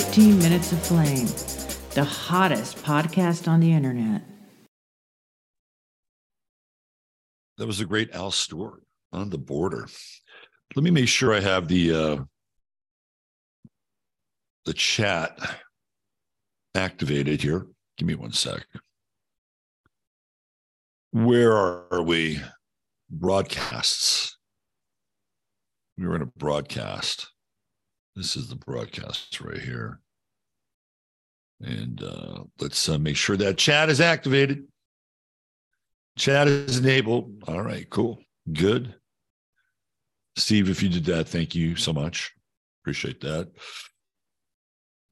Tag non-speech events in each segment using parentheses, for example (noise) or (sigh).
15 Minutes of Flame, the hottest podcast on the internet. That was a great Al Stewart on the border. Let me make sure I have the uh, the chat activated here. Give me one sec. Where are we? Broadcasts. We were in a broadcast. This is the broadcast right here. And uh, let's uh, make sure that chat is activated. Chat is enabled. All right, cool. Good. Steve, if you did that, thank you so much. Appreciate that.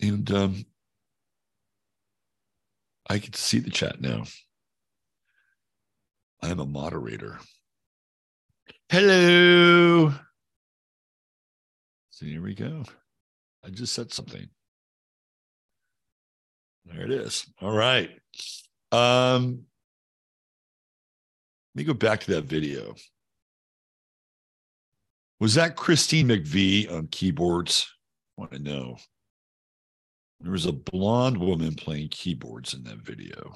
And um, I to see the chat now. I'm a moderator. Hello. So here we go. I just said something. There it is. All right. Um, let me go back to that video. Was that Christine McVie on keyboards? I want to know. There was a blonde woman playing keyboards in that video.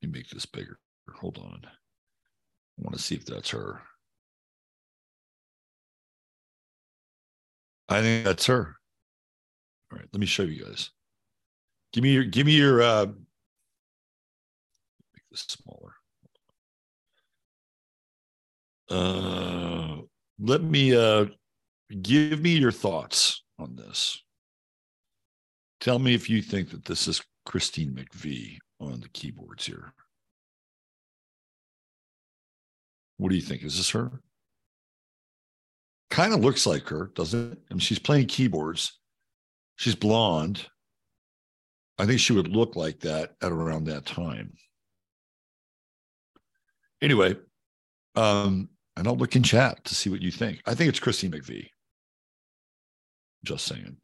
Let me make this bigger. Hold on. I want to see if that's her. I think that's her. All right, let me show you guys. Give me your give me your uh make this smaller. Uh let me uh give me your thoughts on this. Tell me if you think that this is Christine McVie on the keyboards here. What do you think? Is this her? Kind of looks like her, doesn't it? I mean, she's playing keyboards. She's blonde. I think she would look like that at around that time. Anyway, um, and I'll look in chat to see what you think. I think it's Christine McVie. Just saying.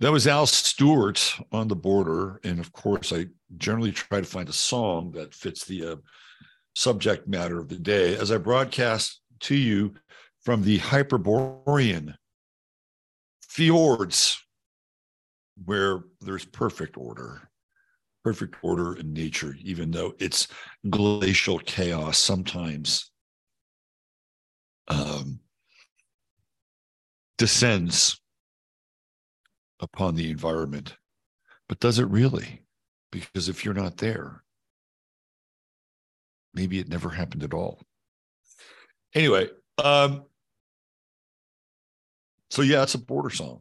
That was Al Stewart on the border. And of course, I generally try to find a song that fits the uh, subject matter of the day as I broadcast to you from the Hyperborean fjords where there's perfect order, perfect order in nature, even though it's glacial chaos sometimes um, descends upon the environment. But does it really? Because if you're not there, maybe it never happened at all. Anyway, um, so yeah, it's a border song.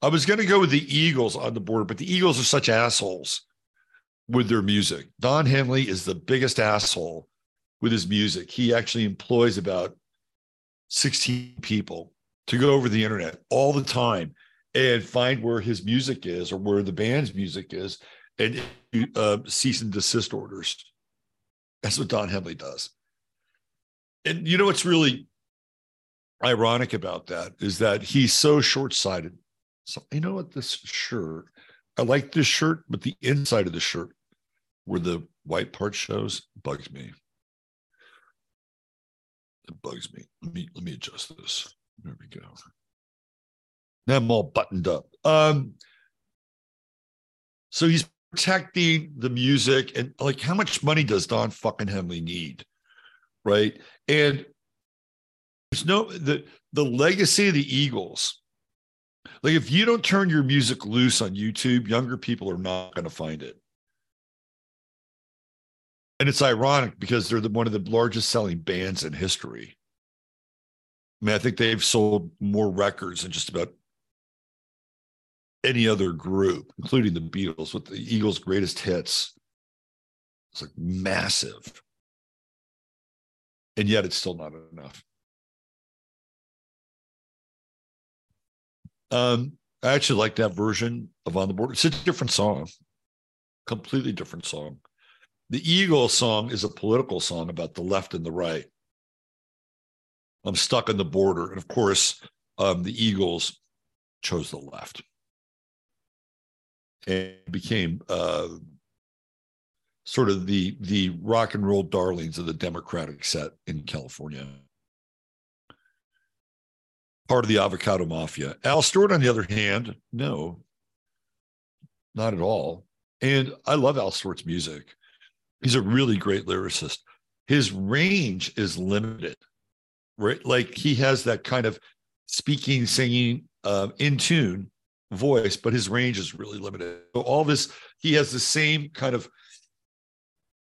I was going to go with the Eagles on the border, but the Eagles are such assholes with their music. Don Henley is the biggest asshole with his music. He actually employs about 16 people to go over the internet all the time and find where his music is or where the band's music is and uh, cease and desist orders. That's what Don Henley does. And you know what's really ironic about that is that he's so short-sighted. So you know what this shirt, I like this shirt, but the inside of the shirt where the white part shows bugs me. It bugs me. Let me let me adjust this. There we go. Now I'm all buttoned up. Um so he's protecting the music and like how much money does Don fucking Henley need? Right. And there's no the the legacy of the Eagles. Like if you don't turn your music loose on YouTube, younger people are not going to find it. And it's ironic because they're the, one of the largest selling bands in history. I mean, I think they've sold more records than just about any other group, including the Beatles, with the Eagles' greatest hits. It's like massive. And yet it's still not enough. Um, I actually like that version of On the Border. It's a different song, completely different song. The Eagle song is a political song about the left and the right. I'm stuck on the border. And of course, um, the Eagles chose the left and became uh, sort of the the rock and roll darlings of the Democratic set in California. Part of the avocado mafia. Al Stewart, on the other hand, no, not at all. And I love Al Stewart's music. He's a really great lyricist. His range is limited, right? Like he has that kind of speaking, singing, uh, in tune voice, but his range is really limited. So all this, he has the same kind of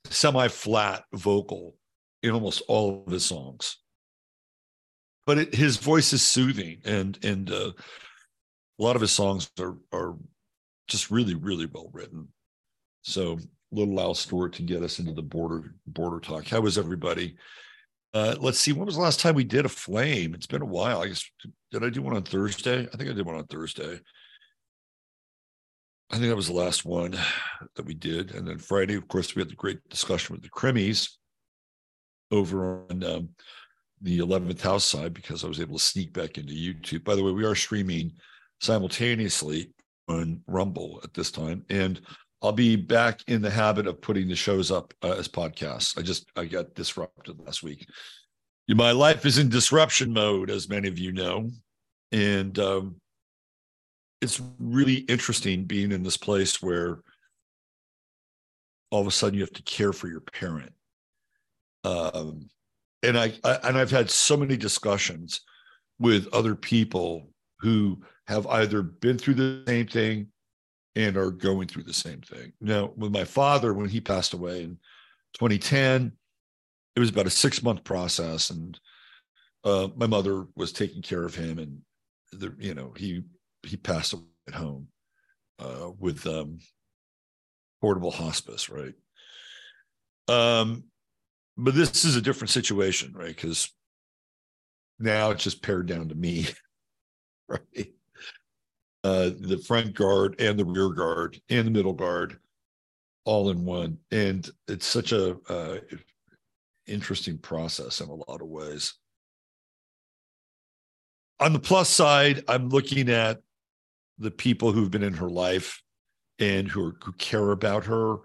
semi-flat vocal in almost all of his songs. But it, his voice is soothing, and and uh, a lot of his songs are are just really really well written. So little Al Stewart to get us into the border border talk. How was everybody? Uh, let's see. When was the last time we did a flame? It's been a while. I guess did I do one on Thursday? I think I did one on Thursday. I think that was the last one that we did. And then Friday, of course, we had the great discussion with the Crimmies over on um, the 11th house side because I was able to sneak back into YouTube. By the way, we are streaming simultaneously on Rumble at this time. And I'll be back in the habit of putting the shows up uh, as podcasts. I just, I got disrupted last week. My life is in disruption mode, as many of you know. And um, it's really interesting being in this place where all of a sudden you have to care for your parent. Um, and I, I and I've had so many discussions with other people who have either been through the same thing and are going through the same thing. Now, with my father, when he passed away in 2010, it was about a six month process, and uh, my mother was taking care of him, and the, you know he he passed away at home uh, with um, portable hospice, right? Um, but this is a different situation, right? Because now it's just pared down to me, (laughs) right? Uh, the front guard and the rear guard and the middle guard all in one and it's such a uh, interesting process in a lot of ways on the plus side i'm looking at the people who've been in her life and who are, who care about her,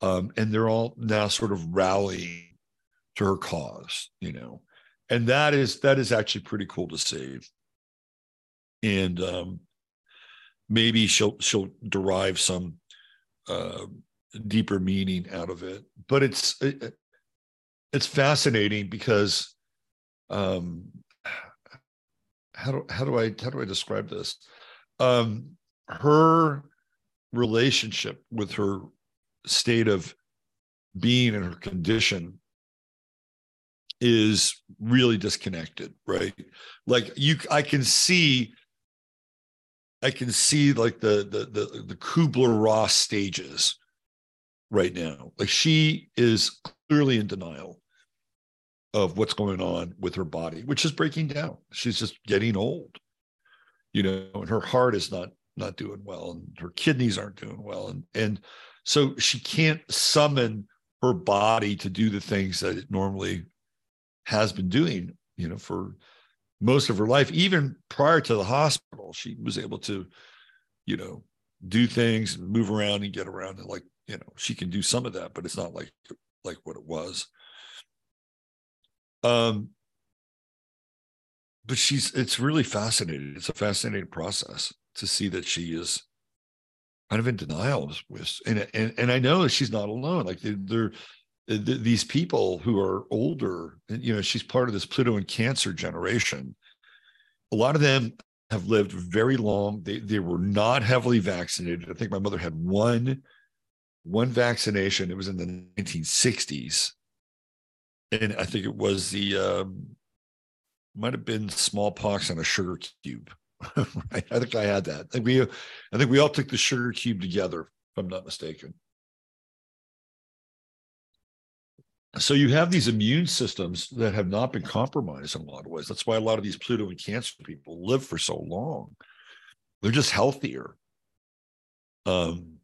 um, and they're all now sort of rallying to her cause, you know, and that is that is actually pretty cool to see. And um, maybe she'll she'll derive some uh, deeper meaning out of it, but it's it, it's fascinating because um, how do how do I how do I describe this? um, her relationship with her state of being and her condition is really disconnected right? Like you i can see i can see like the the the, the kubler-ross stages right now. Like she is clearly in denial of what's going on with her body which is breaking down. She's just getting old you know, and her heart is not not doing well, and her kidneys aren't doing well, and and so she can't summon her body to do the things that it normally has been doing, you know, for most of her life. Even prior to the hospital, she was able to, you know, do things and move around and get around and like, you know, she can do some of that, but it's not like like what it was. Um, but she's it's really fascinating. It's a fascinating process to see that she is kind of in denial with and and, and I know that she's not alone. Like they're, they're these people who are older, you know, she's part of this Pluto and Cancer generation. A lot of them have lived very long. They they were not heavily vaccinated. I think my mother had one one vaccination. It was in the 1960s, and I think it was the um, might have been smallpox on a sugar cube. (laughs) right? I think I had that. I think we, I think we all took the sugar cube together, if I'm not mistaken. So you have these immune systems that have not been compromised in a lot of ways. That's why a lot of these Pluto and Cancer people live for so long. They're just healthier. Um,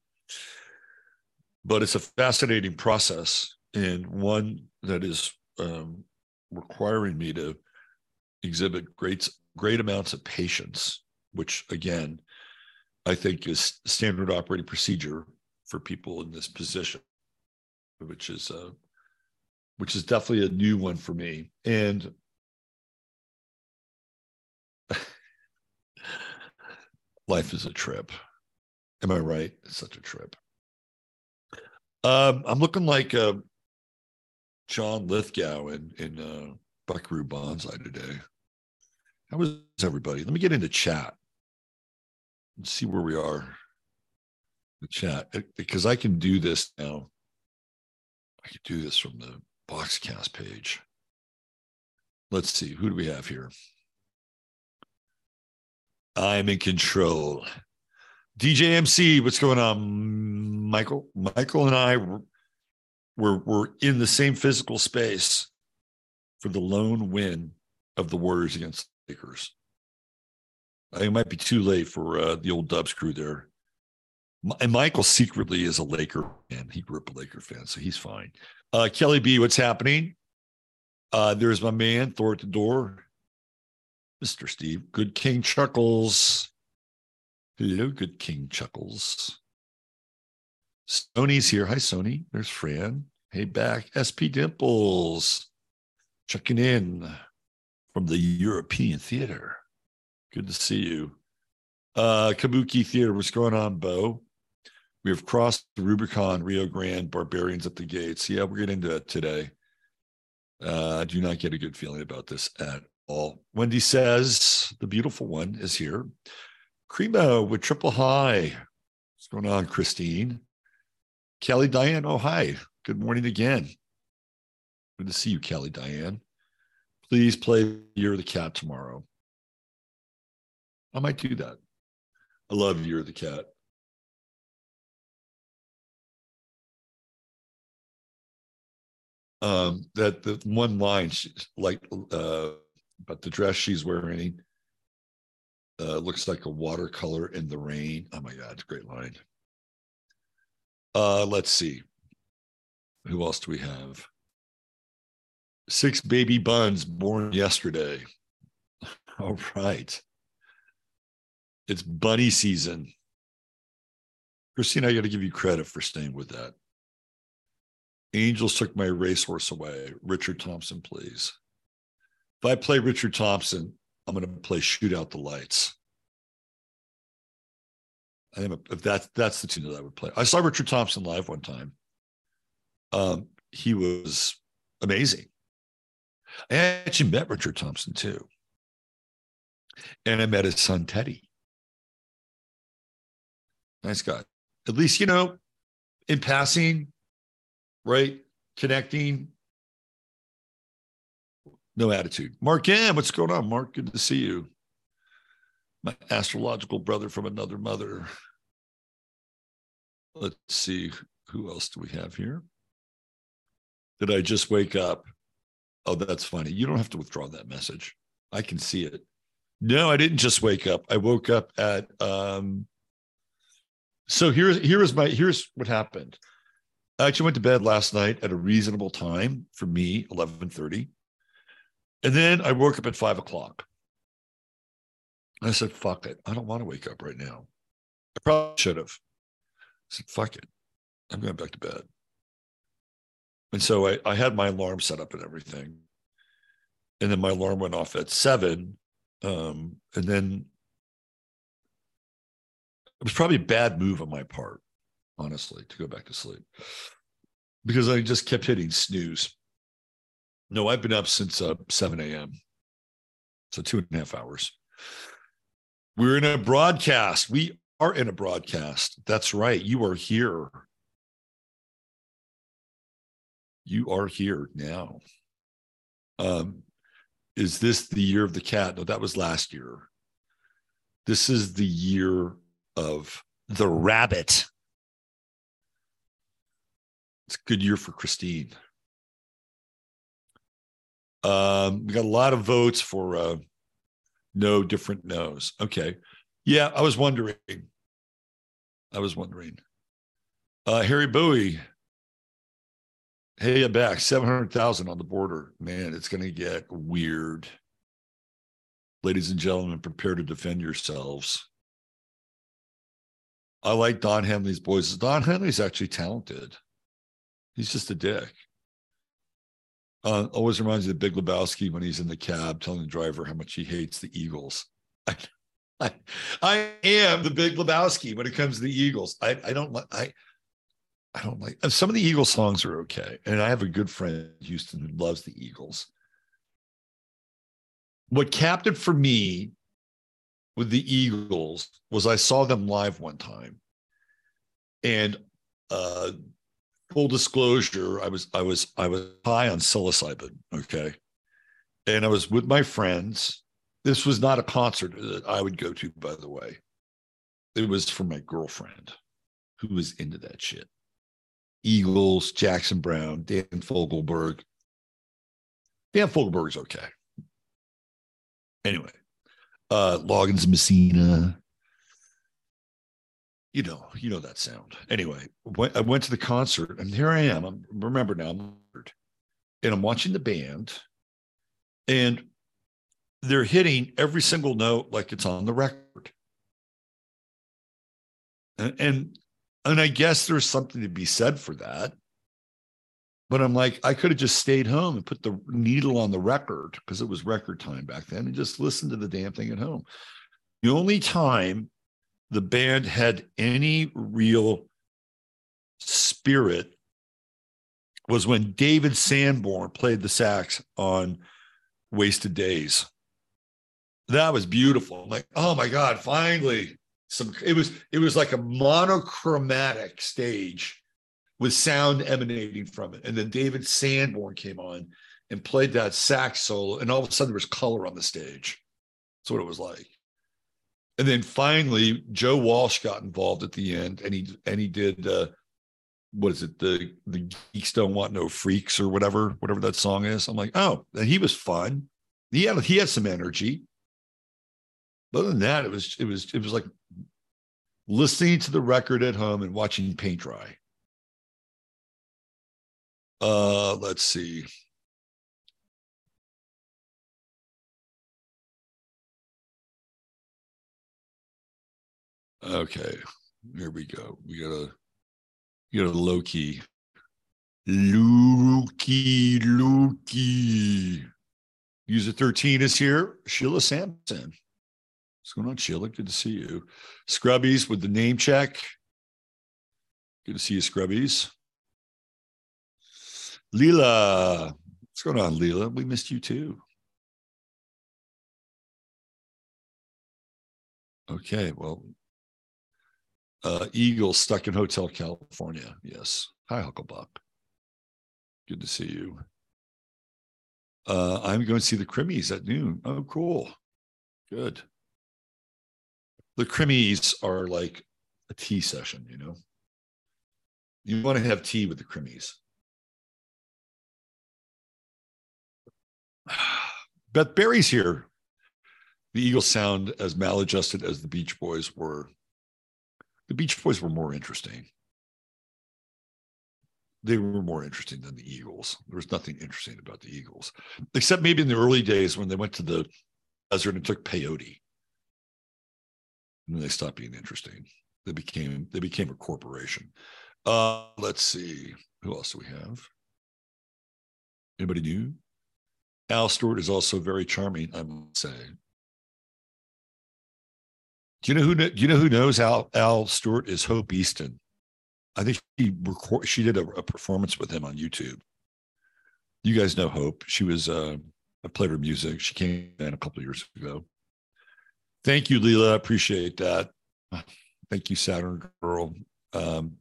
but it's a fascinating process and one that is um, requiring me to exhibit great great amounts of patience, which again, I think is standard operating procedure for people in this position, which is uh, which is definitely a new one for me. And (laughs) life is a trip. Am I right? It's such a trip. Um, I'm looking like uh, John Lithgow in in uh, Buckaroo Banzai today. How is everybody? Let me get into chat and see where we are. The chat because I can do this now. I can do this from the Boxcast page. Let's see, who do we have here? I'm in control. DJMC, what's going on, Michael? Michael and I were, were, in the same physical space for the lone win of the Warriors against the Lakers. I think it might be too late for uh, the old Dubs crew there. And Michael secretly is a Laker fan. He grew up a Laker fan, so he's fine. Uh, Kelly B, what's happening? Uh, there's my man, Thor at the door. Mr. Steve, good King Chuckles. Hello, good King Chuckles. Sony's here. Hi, Sony. There's Fran. Hey, back. SP Dimples. Checking in from the European Theater. Good to see you. Uh, Kabuki Theater, what's going on, Bo? We have crossed the Rubicon, Rio Grande, barbarians at the gates. Yeah, we're getting into it today. Uh, I do not get a good feeling about this at all. Wendy says the beautiful one is here. Cremo with triple high. What's going on, Christine? Kelly Diane. Oh, hi. Good morning again. Good to see you, Kelly Diane. Please play Year of the Cat tomorrow. I might do that. I love Year of the Cat. Um, that the one line, like uh, but the dress she's wearing uh, looks like a watercolor in the rain. Oh my God, great line. Uh, let's see. Who else do we have? Six baby buns born yesterday. (laughs) All right. It's bunny season. Christine, I got to give you credit for staying with that. Angels took my racehorse away. Richard Thompson, please. If I play Richard Thompson, I'm going to play Shoot Out the Lights. I think if that's that's the tune that I would play. I saw Richard Thompson live one time. Um, he was amazing. I actually met Richard Thompson too, and I met his son Teddy. Nice guy. At least you know, in passing, right? Connecting. No attitude. Mark M, what's going on? Mark, good to see you. My astrological brother from another mother. Let's see, who else do we have here? Did I just wake up? Oh, that's funny. You don't have to withdraw that message. I can see it. No, I didn't just wake up. I woke up at um so here's here's my here's what happened. I actually went to bed last night at a reasonable time for me, 11:30. And then I woke up at five o'clock. I said, fuck it. I don't want to wake up right now. I probably should have. I said, fuck it. I'm going back to bed. And so I, I had my alarm set up and everything. And then my alarm went off at seven. Um, and then it was probably a bad move on my part honestly, to go back to sleep because I just kept hitting snooze. No, I've been up since uh, 7 a.m. So two and a half hours. We're in a broadcast. We are in a broadcast. That's right. You are here. You are here now. Um, is this the year of the cat? No, that was last year. This is the year of the rabbit. It's a good year for Christine. Um, we got a lot of votes for uh, no different no's. Okay. Yeah, I was wondering. I was wondering. Uh, Harry Bowie. Hey, I'm back. 700,000 on the border. Man, it's going to get weird. Ladies and gentlemen, prepare to defend yourselves. I like Don Henley's voices. Don Henley's actually talented. He's just a dick. Uh, always reminds me of Big Lebowski when he's in the cab telling the driver how much he hates the Eagles. I, (laughs) I, I am the Big Lebowski when it comes to the Eagles. I, I don't like I I don't like some of the Eagles songs are okay, and I have a good friend in Houston who loves the Eagles. What capped it for me with the Eagles was I saw them live one time, and uh, full disclosure, I was I was I was high on psilocybin. Okay. And I was with my friends. This was not a concert that I would go to, by the way. It was for my girlfriend who was into that shit. Eagles, Jackson Browne, Dan Fogelberg. Dan Fogelberg's okay. Anyway, uh Loggins Messina, you know, you know that sound. Anyway, I went to the concert, and here I am. I'm remember now, and I'm watching the band, and they're hitting every single note like it's on the record. And, and and I guess there's something to be said for that. But I'm like, I could have just stayed home and put the needle on the record because it was record time back then and just listened to the damn thing at home. The only time the band had any real spirit was when David Sanborn played the sax on Wasted Days. That was beautiful. Like, oh my God, finally. Some it was it was like a monochromatic stage with sound emanating from it. And then David Sanborn came on and played that sax solo, and all of a sudden there was color on the stage. That's what it was like and then finally joe walsh got involved at the end and he and he did uh what is it? The the geeks don't want no freaks or whatever whatever that song is. I'm like oh and he was fun. He had he had some energy. But other than that it was it was it was like listening to the record at home and watching paint dry. Uh let's see Okay, here we go. We got a we got a low key. Lukey, Lukey. User 13 is here. Sheila Sampson. What's going on, Sheila? Good to see you. Scrubbies with the name check. Good to see you, Scrubbies. Leela. What's going on, Leela? We missed you too. Okay, well, uh, Eagle stuck in Hotel California. Yes. Hi, Hucklebuck. Good to see you. Uh, I'm going to see the Crimmies at noon. Oh, cool. Good. The Crimmies are like a tea session, you know? You want to have tea with the Crimmies. (sighs) Beth Berry's here. The Eagles sound as maladjusted as the Beach Boys were the Beach Boys were more interesting. They were more interesting than the Eagles. There was nothing interesting about the Eagles, except maybe in the early days when they went to the desert and took peyote. And then they stopped being interesting. They became they became a corporation. Uh, let's see. Who else do we have? Anybody new? Al Stewart is also very charming, I must say. Do you know who? Do you know who knows Al Al Stewart is Hope Easton? I think she record, she did a, a, performance with him on YouTube. You guys know Hope. She was uh, I played her music. She came in a couple years ago. Thank you, Leela. I appreciate that. Thank you, Saturn Girl. Um,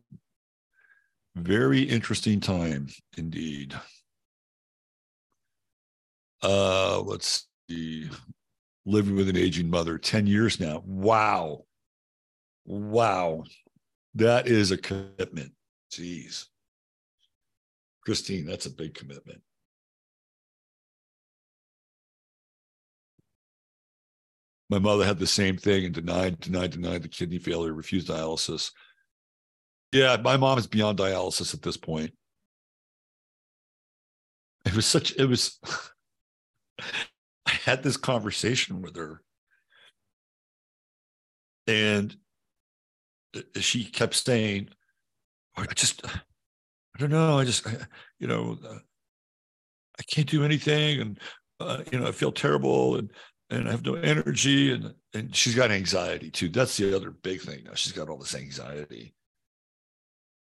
very interesting time indeed. Uh, let's see. Living with an aging mother, 10 years now. Wow. Wow. That is a commitment. Jeez. Christine, that's a big commitment. My mother had the same thing and denied, denied, denied the kidney failure, refused dialysis. Yeah, my mom is beyond dialysis at this point. It was such, it was, (laughs) I had this conversation with her. And she kept saying, I just, I don't know. I just, you know, I can't do anything. And, uh, you know, I feel terrible. And, and I have no energy and and she's got anxiety too. That's the other big thing. Now she's got all this anxiety.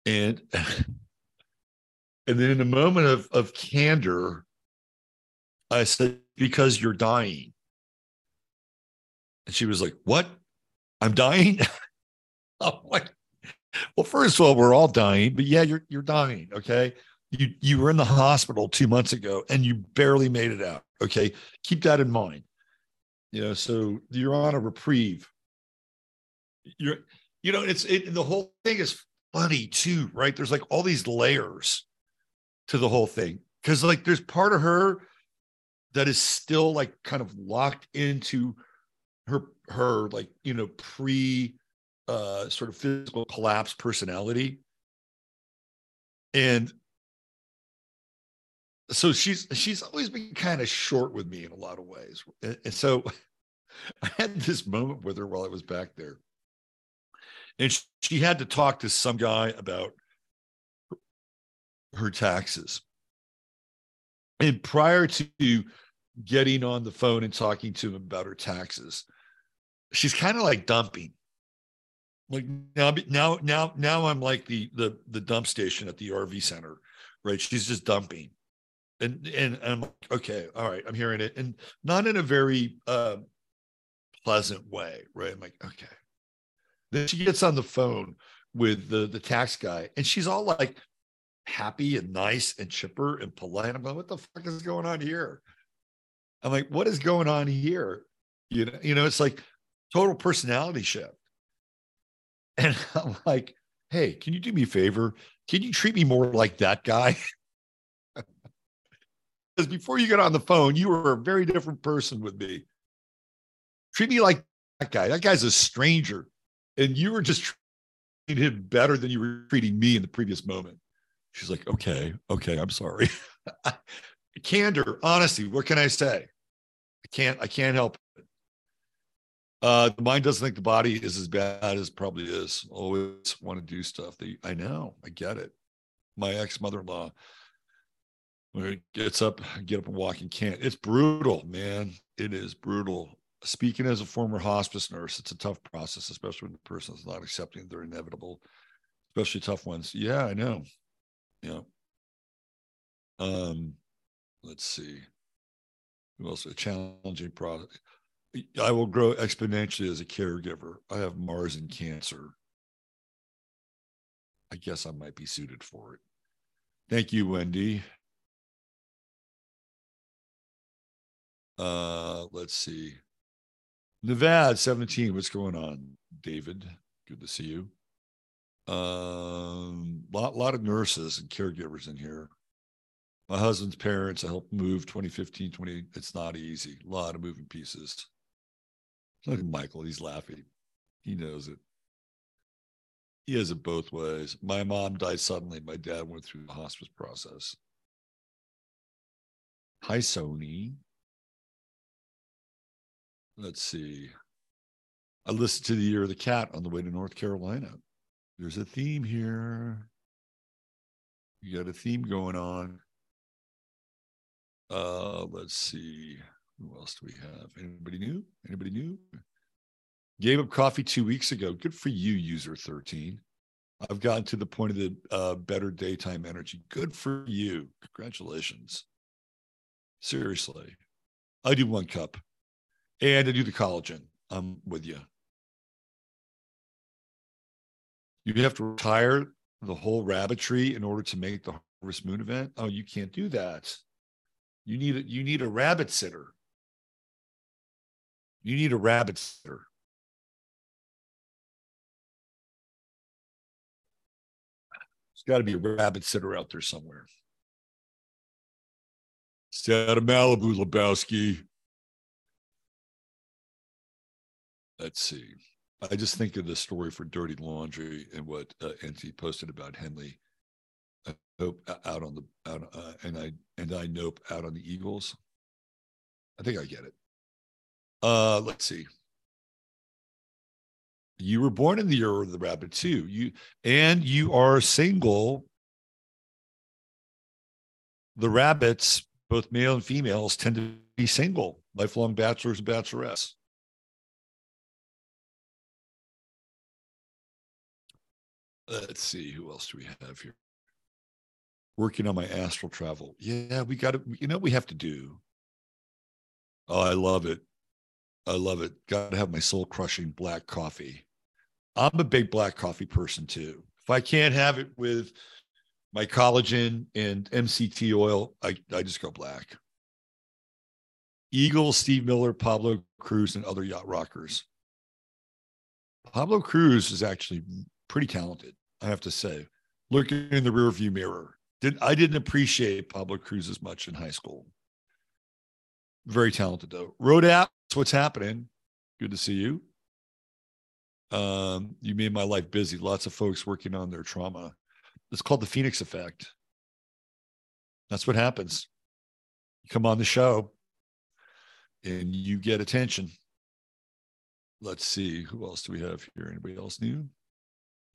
And and then in a moment of of candor, I said, because you're dying. And she was like, What? I'm dying? (laughs) I'm like, well, first of all, we're all dying, but yeah, you're you're dying. Okay. You you were in the hospital two months ago and you barely made it out. Okay. Keep that in mind you know so you're on a reprieve you're you know it's it, the whole thing is funny too right there's like all these layers to the whole thing because like there's part of her that is still like kind of locked into her her like you know pre uh sort of physical collapse personality. And so she's she's always been kind of short with me in a lot of ways. And so (laughs) i had this moment with her while i was back there. And she had to talk to some guy about her taxes and prior to getting on the phone and talking to him about her taxes she's kind of like dumping like now now now now i'm like the the the dump station at the rv center right she's just dumping and and, and I'm like, okay, all right, I'm hearing it, and not in a very uh, pleasant way, right? I'm like, okay. Then she gets on the phone with the the tax guy, and she's all like happy and nice and chipper and polite. I'm like, what the fuck is going on here? I'm like, what is going on here? You know, you know, it's like total personality shift. (laughs) And I'm like, hey, can you do me a favor? Can you treat me more like that guy? (laughs) because before you get on the phone, you were a very different person with me. Treat me like that guy. That guy's a stranger. And you were just treating him better than you were treating me in the previous moment. She's like, okay, okay, I'm sorry. (laughs) Candor, honesty, what can I say? I can't, I can't help it. Uh, the mind doesn't think the body is as bad as probably is. Always want to do stuff. That I know, I get it. My ex mother in law, gets up, get up and walk and can't. It's brutal, man. It is brutal. Speaking as a former hospice nurse, it's a tough process, especially when the person is not accepting they're inevitable, especially tough ones. Yeah, I know. Yeah. Um, let's see. Else? A challenging product. I will grow exponentially as a caregiver. I have Mars and Cancer. I guess I might be suited for it. Thank you, Wendy. Uh, let's see. Nevada 17. What's going on, David? Good to see you. Um, lot lot of nurses and caregivers in here. My husband's parents, I helped move 2015, 20. It's not easy. A lot of moving pieces. Look at Michael, he's laughing. He knows it. He has it both ways. My mom died suddenly. My dad went through the hospice process. Hi, Sony let's see. I listened to the Year of the Cat on the way to North Carolina. There's a theme here. You got a theme going on. Uh, let's see. Who else do we have? Anybody new? Anybody new? Gave up coffee two weeks ago. Good for you, user 13. I've gotten to the point of the uh, better daytime energy. Good for you. Congratulations. Seriously. I do one cup and I do the collagen. I'm with you. You have to retire the whole rabbitry in order to make the Harvest Moon event. Oh, you can't do that. You need a, you need a rabbit sitter. You need a rabbit sitter. There's got to be a rabbit sitter out there somewhere. Stay out of Malibu, Lebowski. Let's see. I just think of the story for Dirty Laundry and what uh, NT posted about Henley. I hope uh, out on the out, uh, and I and I nope out on the Eagles. I think I get it. Uh, let's see. You were born in the year of the rabbit too. You and you are single. The rabbits, both male and females, tend to be single, lifelong bachelors and bachelorettes. Let's see who else do we have here. Working on my astral travel. Yeah, we got to. You know, we have to do. Oh, I love it. I love it. Got to have my soul crushing black coffee. I'm a big black coffee person too. If I can't have it with my collagen and MCT oil, I, I just go black. Eagle, Steve Miller, Pablo Cruise, and other yacht rockers. Pablo Cruise is actually pretty talented, I have to say. Looking in the rearview mirror, did I didn't appreciate Pablo Cruise as much in high school. Very talented though. Road apps, what's happening? Good to see you. Um, you made my life busy. Lots of folks working on their trauma. It's called the Phoenix effect. That's what happens. You come on the show and you get attention. Let's see. Who else do we have here? Anybody else new?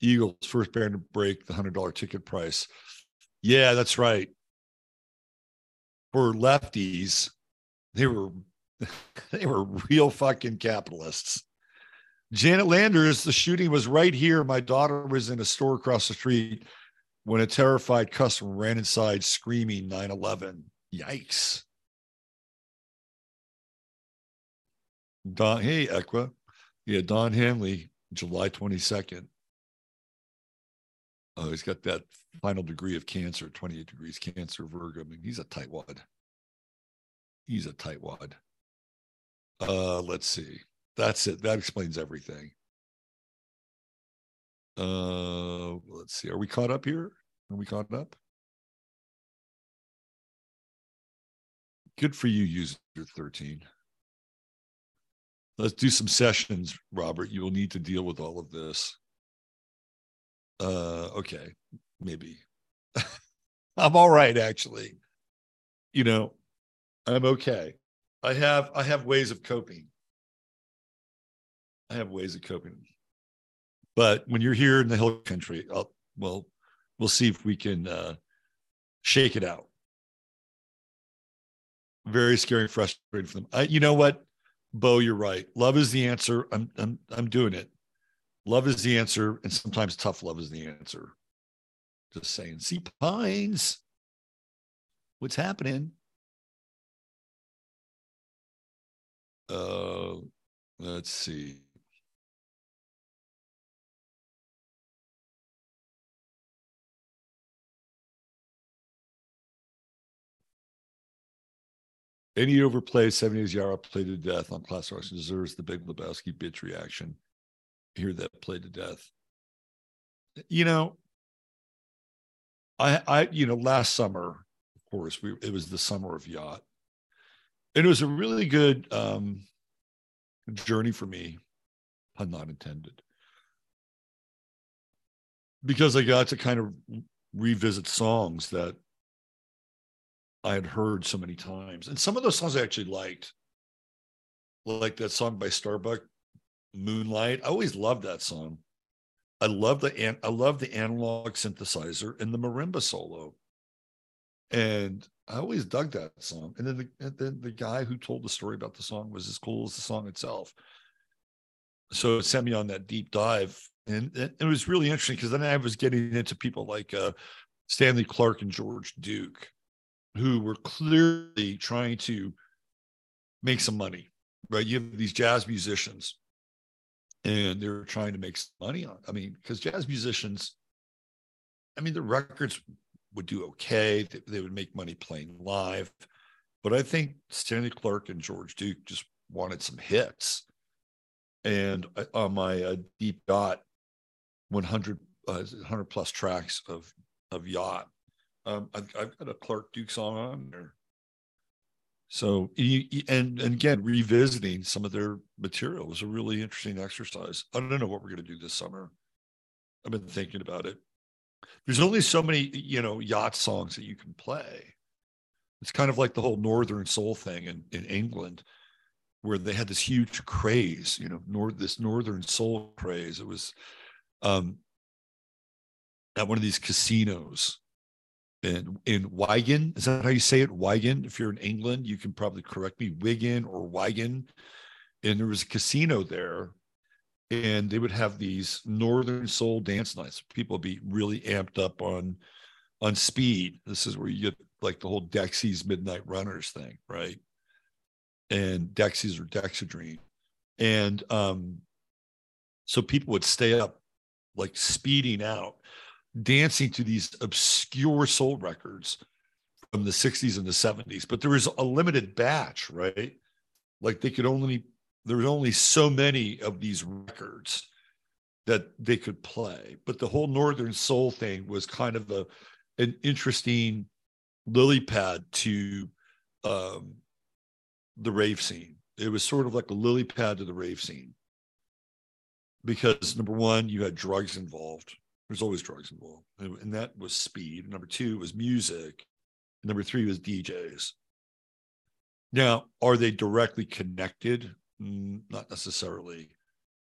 Eagles, first band to break the $100 ticket price. Yeah, that's right. For lefties, they were (laughs) they were real fucking capitalists. Janet Landers, the shooting was right here. My daughter was in a store across the street when a terrified customer ran inside screaming 9 11. Yikes. Don, hey, Equa. Yeah, Don Henley, July 22nd. Oh, he's got that final degree of cancer, 28 degrees cancer, Virgo. I mean, he's a tightwad. He's a tightwad. Uh, let's see. That's it. That explains everything. Uh, let's see. Are we caught up here? Are we caught up? Good for you, user 13. Let's do some sessions, Robert. You will need to deal with all of this. Uh, okay, maybe. (laughs) I'm all right, actually. You know, I'm okay. I have I have ways of coping. I have ways of coping. But when you're here in the hill country, I'll, well, we'll see if we can uh, shake it out. Very scary and frustrating for them. I, you know what, Bo, you're right. Love is the answer. I'm, I'm, I'm doing it. Love is the answer, and sometimes tough love is the answer. Just saying. See pines. What's happening? Uh, let's see. Any overplay 70s Yara played to death on class auction deserves the big Lebowski bitch reaction. Hear that played to death. You know, I I you know last summer, of course, we it was the summer of yacht, and it was a really good um, journey for me, pun not intended, because I got to kind of revisit songs that I had heard so many times. And some of those songs I actually liked, like that song by Starbuck, Moonlight. I always loved that song. I love the I love the analog synthesizer and the marimba solo. And I always dug that song. And then the and then the guy who told the story about the song was as cool as the song itself. So it sent me on that deep dive. And, and it was really interesting because then I was getting into people like uh, Stanley Clarke and George Duke who were clearly trying to make some money, right? You have these jazz musicians and they're trying to make money on. I mean, because jazz musicians, I mean, the records would do okay. They, they, would make money playing live. But I think Stanley Clarke and George Duke just wanted some hits. And on my uh, deep dot, 100 uh, 100 plus tracks of of yacht. Um, I've, I've got a Clarke Duke song on there. So and and again, revisiting some of their material was a really interesting exercise. I don't know what we're going to do this summer. I've been thinking about it. There's only so many, you know, yacht songs that you can play. It's kind of like the whole Northern Soul thing in, in England, where they had this huge craze, you know, north this Northern Soul craze. It was um, at one of these casinos in in Wigan. Is that how you say it? Wigan. If you're in England, you can probably correct me. Wigan or Wigan. And there was a casino there, and they would have these Northern Soul dance nights. People would be really amped up on on speed. This is where you get like the whole Dexy's Midnight Runners thing, right? And Dexy's or Dexedrine. And um, so people would stay up like speeding out, dancing to these obscure soul records from the 60s and the 70s. But there was a limited batch, right? Like they could only, there was only so many of these records that they could play. But the whole Northern Soul thing was kind of a, an interesting lily pad to um, the rave scene. It was sort of like a lily pad to the rave scene because number one, you had drugs involved. There's always drugs involved, and that was speed. Number two was music. Number three was DJs. Now, are they directly connected? Not necessarily.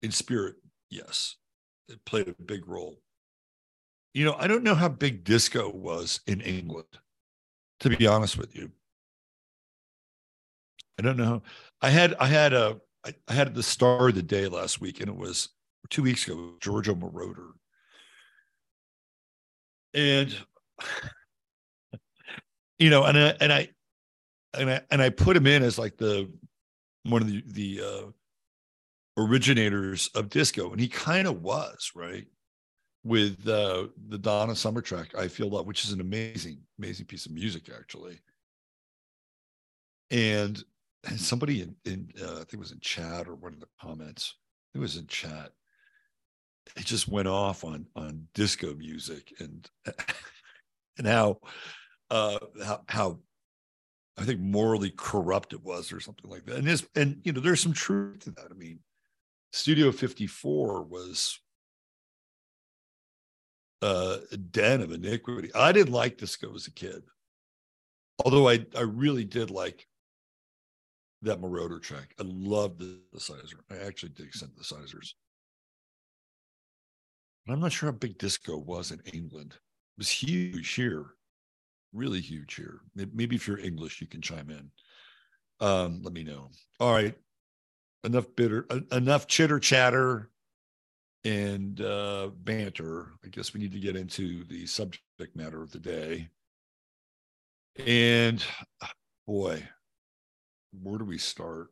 In spirit, yes, it played a big role. You know, I don't know how big disco was in England to be honest with you. I don't know. I had I had a I had the star of the day last week, and it was two weeks ago, Giorgio Moroder. And you know, and I and I and I and I put him in as like the one of the the uh, originators of disco, and he kind of was right with uh, the Donna Summer track, I Feel Love, which is an amazing, amazing piece of music, actually. And, and somebody in, in uh, I think it was in chat or one of the comments, it was in chat. It just went off on on disco music and (laughs) and how uh how, how I think morally corrupt it was or something like that. And this and you know there's some truth to that. I mean, Studio 54 was uh, den of iniquity. I didn't like disco as a kid, although I I really did like that Moroder track. I loved the synthesizer. I actually dig synthesizers. But I'm not sure how big disco was in England. It was huge here, really huge here. Maybe if you're English, you can chime in. Um, let me know. All right, enough bitter, enough chitter chatter and uh, banter. I guess we need to get into the subject matter of the day. And boy, where do we start?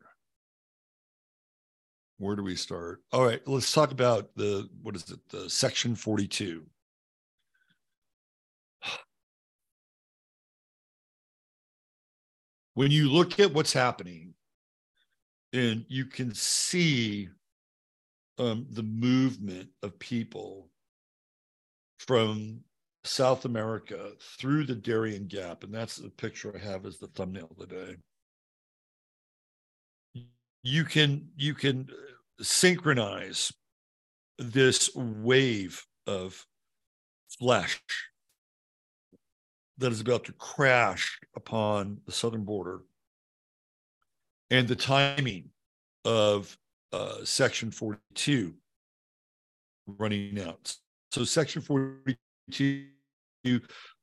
Where do we start? All right, let's talk about the what is it? The section 42. When you look at what's happening, and you can see um, the movement of people from South America through the Darien Gap, and that's the picture I have as the thumbnail today. You can you can synchronize this wave of flesh that is about to crash upon the southern border and the timing of uh, Section 42 running out. So Section 42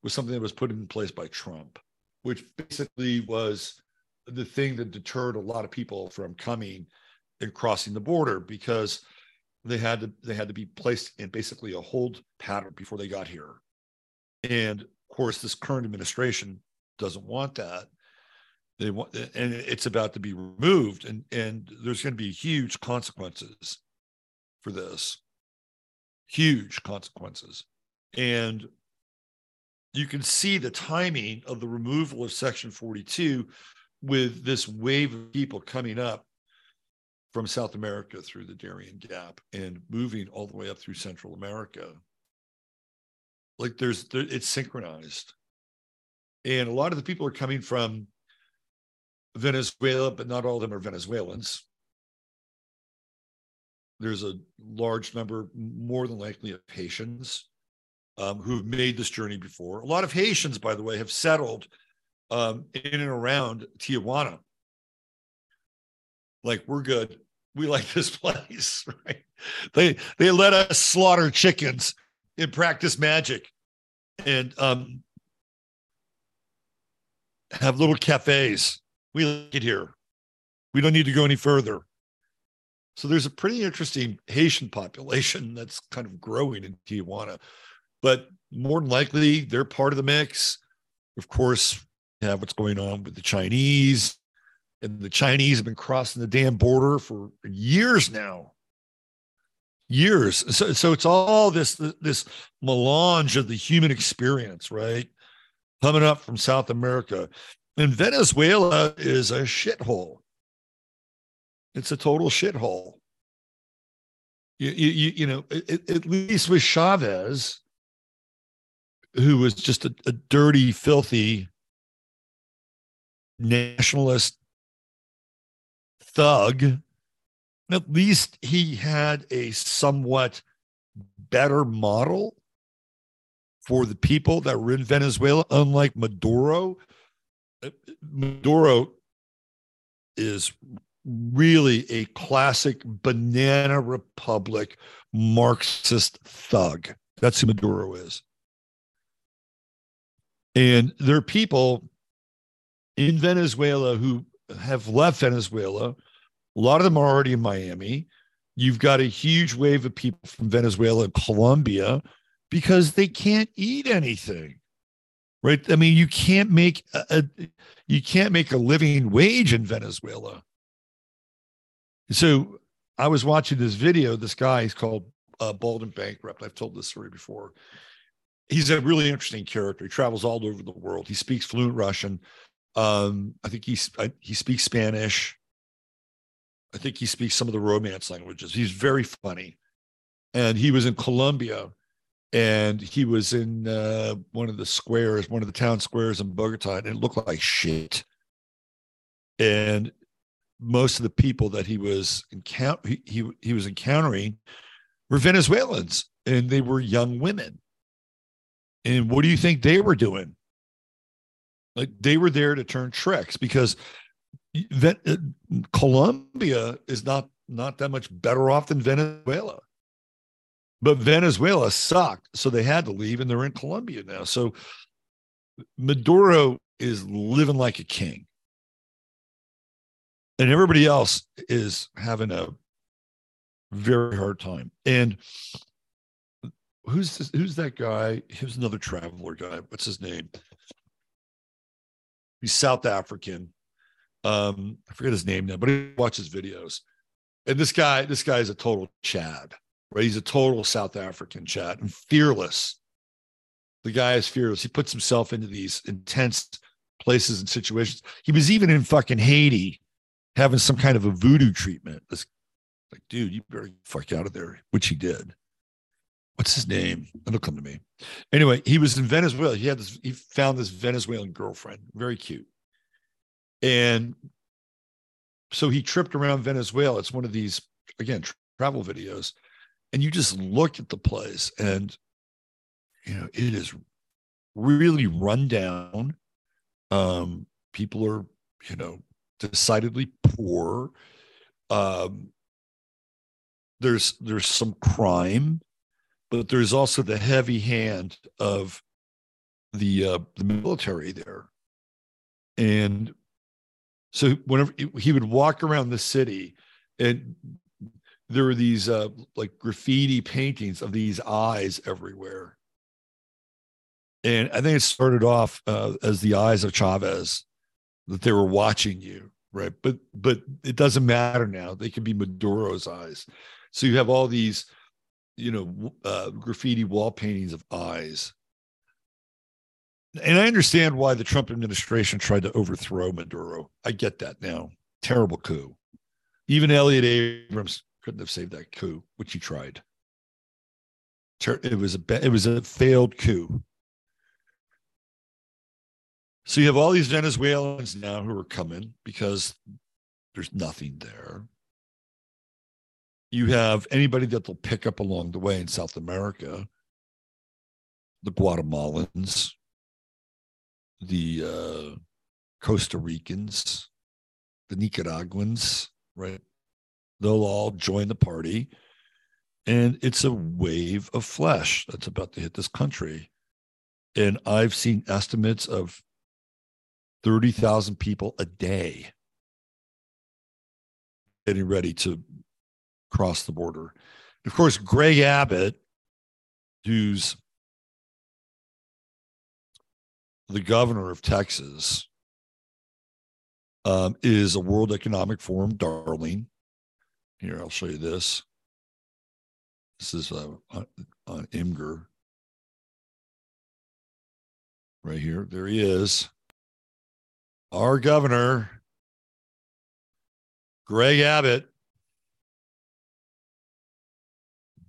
was something that was put in place by Trump, which basically was the thing that deterred a lot of people from coming and crossing the border because they had to they had to be placed in basically a hold pattern before they got here. And of course, this current administration doesn't want that. They want and it's about to be removed and and there's going to be huge consequences for this. Huge consequences. And you can see the timing of the removal of section 42 with this wave of people coming up from South America through the Darien Gap and moving all the way up through Central America. Like there's, there, it's synchronized. And a lot of the people are coming from Venezuela, but not all of them are Venezuelans. There's a large number, more than likely, of Haitians um, who have made this journey before. A lot of Haitians, by the way, have settled um, in and around Tijuana. Like we're good. We like this (laughs) place, right? They they let us slaughter chickens and practice magic, and um, have little cafes. We like it here. We don't need to go any further. So there's a pretty interesting Haitian population (laughs) that's kind of growing in Tijuana but more than likely they're part of the mix. Of course, have what's going on with the Chinese, and the Chinese have been crossing the damn border for years now. Years. So, so it's all this this melange of the human experience, right? Coming up from South America. And Venezuela is a shithole. It's a total shithole. You, you, you know, at, at least with Chavez, who was just a, a dirty, filthy nationalist thug, at least he had a somewhat better model for the people that were in Venezuela, unlike Maduro. Uh, Maduro is really a classic banana republic Marxist thug. That's who Maduro is. And there are people in Venezuela who have left Venezuela. A lot of them are already in Miami. You've got a huge wave of people from Venezuela and Colombia because they can't eat anything. Right? I mean, you can't make a, a you can't make a living wage in Venezuela. So I was watching this video. This guy, is called uh, Bald Bankrupt. I've told this story before he's a really interesting character. He travels all over the world. He speaks fluent Russian. Um, I think he's he speaks Spanish. I think he speaks some of the Romance languages. He's very funny, and he was in Colombia, and he was in uh, one of the squares, one of the town squares in Bogota, and it looked like shit. And most of the people that he was encounter he, he he was encountering were Venezuelans, and they were young women and what do you think they were doing? Like they were there to turn tricks because uh, Colombia is not not that much better off than Venezuela. But Venezuela sucked, so they had to leave, and they're in Colombia now. So Maduro is living like a king, and everybody else is having a very hard time. And who's this, who's that guy? Here's another traveler guy. What's his name? He's South African. Um, I forget his name now, but he watches videos. And this guy, this guy is a total Chad, right? He's a total South African Chad and fearless. The guy is fearless. He puts himself into these intense places and situations. He was even in fucking Haiti having some kind of a voodoo treatment. This like, dude, you better fuck out of there, which he did what's his name? It'll come to me. Anyway, he was in Venezuela. He had this, he found this Venezuelan girlfriend, very cute. And so he tripped around Venezuela. It's one of these, again, travel videos. And you just look at the place and, you know, it is really run down. Um, people are, you know, decidedly poor. Um, there's there's some crime but there's also the heavy hand of the uh, the military there, and so whenever he would walk around the city, and there were these uh, like graffiti paintings of these eyes everywhere, and I think it started off uh, as the eyes of Chavez, that they were watching you, right? But but it doesn't matter now; they can be Maduro's eyes. So you have all these you know, uh, graffiti wall paintings of eyes. And I understand why the Trump administration tried to overthrow Maduro. I get that now. Terrible coup. Even Elliott Abrams couldn't have saved that coup, which he tried. It was a it was a failed coup. So you have all these Venezuelans now who are coming because there's nothing there. You have anybody that they'll pick up along the way in South America, the Guatemalans, the uh, Costa Ricans, the Nicaraguans, right? They'll all join the party. And it's a wave of flesh that's about to hit this country. And I've seen estimates of 30,000 people a day getting ready to cross the border. Of course, Greg Abbott, who's the governor of Texas, um, is a World Economic Forum darling. Here, I'll show you this. This is uh, on, on Imgur. Right here. There he is. Our governor, Greg Abbott,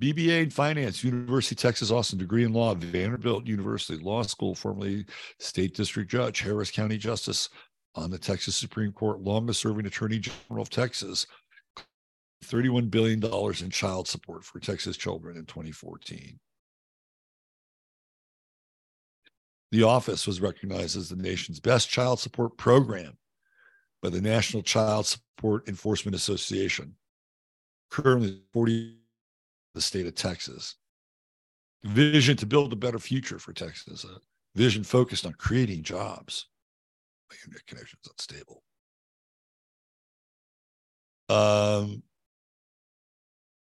BBA in finance, University of Texas Austin, degree in law, Vanderbilt University Law School, formerly state district judge, Harris County Justice on the Texas Supreme Court, longest serving attorney general of Texas, $31 billion in child support for Texas children in 2014. The office was recognized as the nation's best child support program by the National Child Support Enforcement Association. Currently, 40 the state of Texas. Vision to build a better future for Texas. A vision focused on creating jobs. My internet connection's unstable. Um,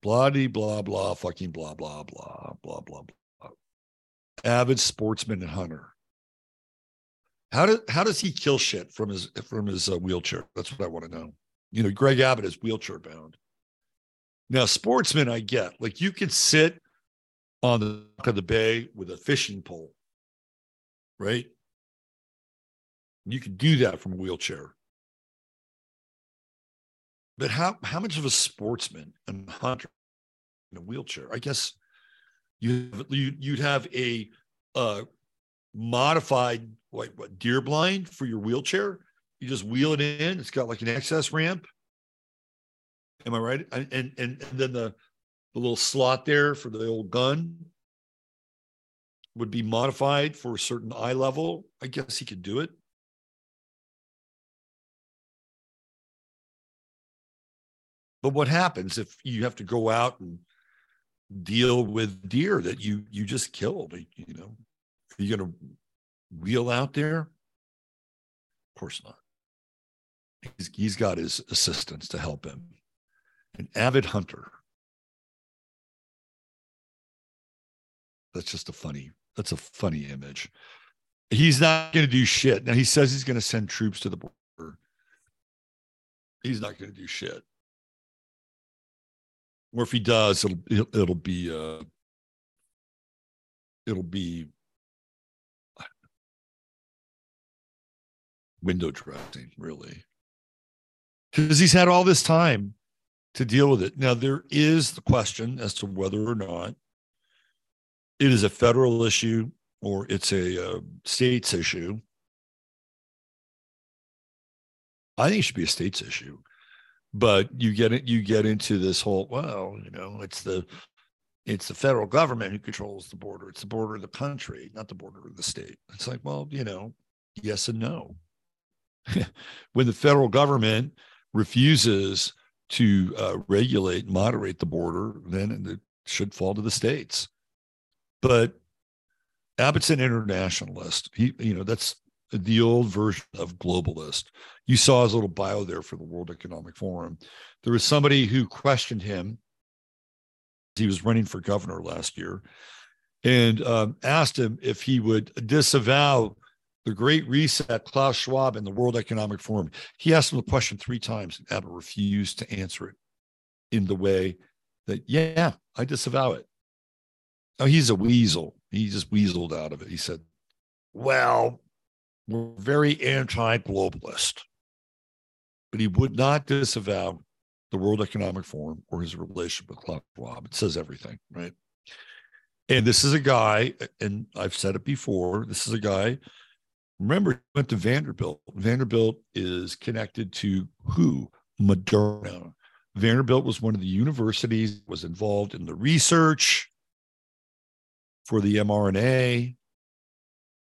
blah blah blah fucking blah blah blah blah blah blah. Avid sportsman and hunter. How does how does he kill shit from his from his uh, wheelchair? That's what I want to know. You know, Greg Abbott is wheelchair bound. Now, sportsmen, I get like you could sit on the dock of the bay with a fishing pole, right? You could do that from a wheelchair. But how how much of a sportsman and hunter in a wheelchair? I guess you you you'd have a uh, modified like what deer blind for your wheelchair. You just wheel it in. It's got like an access ramp Am I right? And and and then the the little slot there for the old gun would be modified for a certain eye level. I guess he could do it. But what happens if you have to go out and deal with deer that you you just killed? You know, are you going to wheel out there? Of course not. He's, he's got his assistants to help him an avid hunter. That's just a funny, that's a funny image. He's not going to do shit. Now he says he's going to send troops to the border. He's not going to do shit. Or if he does, it'll it'll, it'll be uh it'll be window dressing, really. Because he's had all this time to deal with it. Now, there is the question as to whether or not it is a federal issue or it's a uh, states issue. I think it should be a states issue, but you get it. You get into this whole well, you know, it's the it's the federal government who controls the border. It's the border of the country, not the border of the state. It's like, well, you know, yes and no. (laughs) when the federal government refuses to uh, regulate, moderate the border, then it should fall to the states. But Abbott's an internationalist. He, you know, that's the old version of globalist. You saw his little bio there for the World Economic Forum. There was somebody who questioned him. He was running for governor last year and um, asked him if he would disavow the Great Reset, Klaus Schwab, and the World Economic Forum. He asked him the question three times, and Abbott refused to answer it in the way that, yeah, I disavow it. Oh, he's a weasel. He just weaseled out of it. He said, well, we're very anti globalist. But he would not disavow the World Economic Forum or his relationship with Klaus Schwab. It says everything, right? And this is a guy, and I've said it before. This is a guy. Remember, he went to Vanderbilt. Vanderbilt is connected to who? Moderna. Vanderbilt was one of the universities was involved in the research for the mRNA,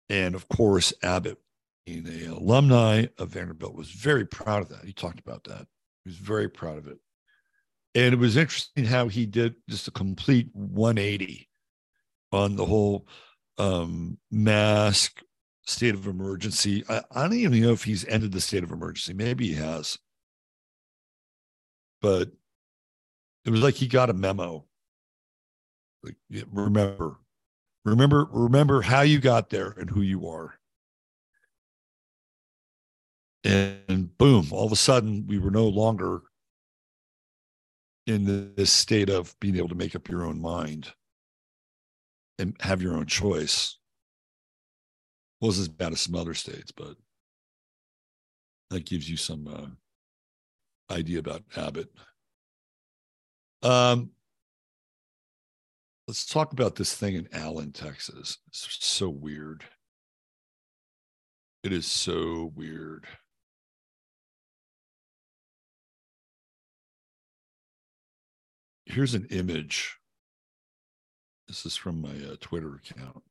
and of course, Abbott, being an alumni of Vanderbilt, was very proud of that. He talked about that. He was very proud of it. And it was interesting how he did just a complete 180 on the whole um, mask state of emergency. I, I don't even know if he's ended the state of emergency. Maybe he has. But it was like he got a memo. Like, remember, remember, remember how you got there and who you are. And boom, all of a sudden, we were no longer in this state of being able to make up your own mind and have your own choice. Was as bad as some other states, but that gives you some uh, idea about Abbott. Um, let's talk about this thing in Allen, Texas. It's so weird. It is so weird. Here's an image this is from my uh, Twitter account.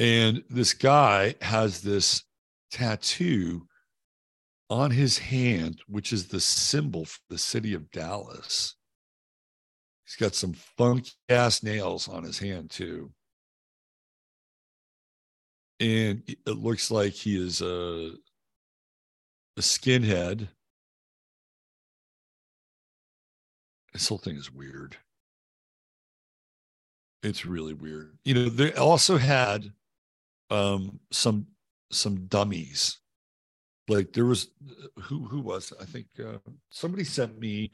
And this guy has this tattoo on his hand, which is the symbol for the city of Dallas. He's got some funky ass nails on his hand, too. And it looks like he is a, a skinhead. This whole thing is weird. It's really weird. You know, they also had um some some dummies. Like there was who who was I think uh, somebody sent me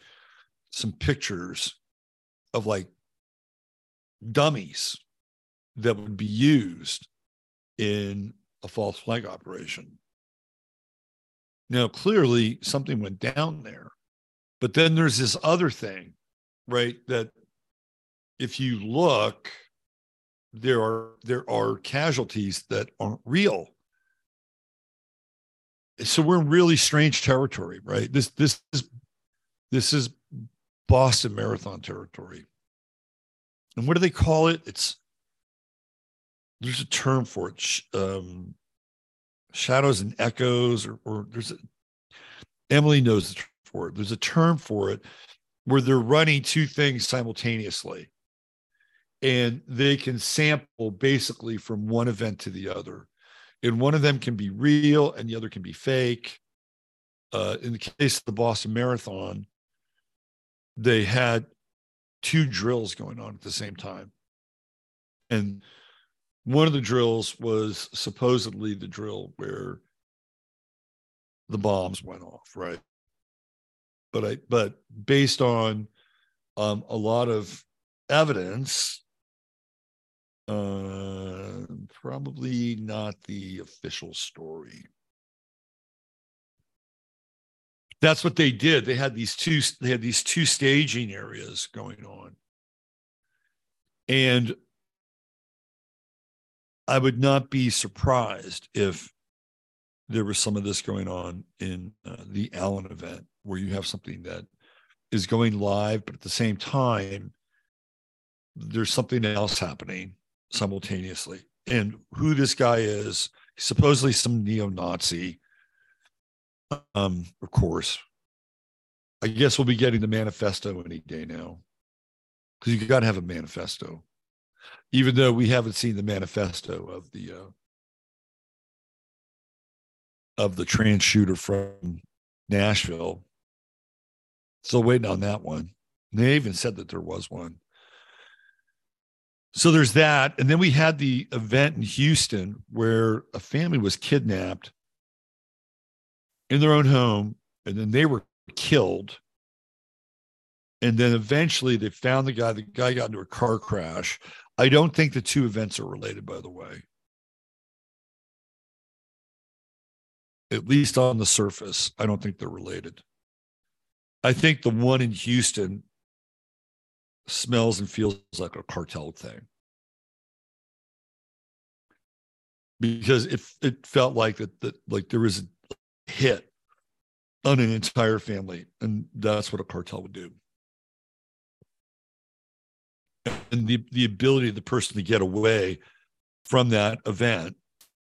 some pictures of like dummies that would be used in a false flag operation. Now, clearly something went down there, but then there's this other thing, right? That if you look, there are there are casualties that aren't real. So we're in really strange territory, right? This this is this is Boston Marathon territory. And what do they call it? It's there's a term for it. Um, shadows and echoes, or, or there's a, Emily knows the for it. There's a term for it where they're running two things simultaneously and they can sample basically from one event to the other. And one of them can be real and the other can be fake. Uh, in the case of the Boston Marathon, they had two drills going on at the same time. And one of the drills was supposedly the drill where the bombs went off, right? But I but based on um, a lot of evidence uh, probably not the official story. That's what they did. They had these two. They had these two staging areas going on, and I would not be surprised if there was some of this going on in uh, the Allen event, where you have something that is going live, but at the same time, there's something else happening simultaneously. And who this guy is, supposedly some neo-Nazi. Um, of course. I guess we'll be getting the manifesto any day now. Because you got to have a manifesto. Even though we haven't seen the manifesto of the uh, of the trans shooter from Nashville. Still waiting on that one. They even said that there was one. So there's that. And then we had the event in Houston where a family was kidnapped in their own home and then they were killed. And then eventually they found the guy. The guy got into a car crash. I don't think the two events are related, by the way. At least on the surface, I don't think they're related. I think the one in Houston smells and feels like a cartel thing. Because if it felt like that, that like there was a hit on an entire family, and that's what a cartel would do. And the the ability of the person to get away from that event,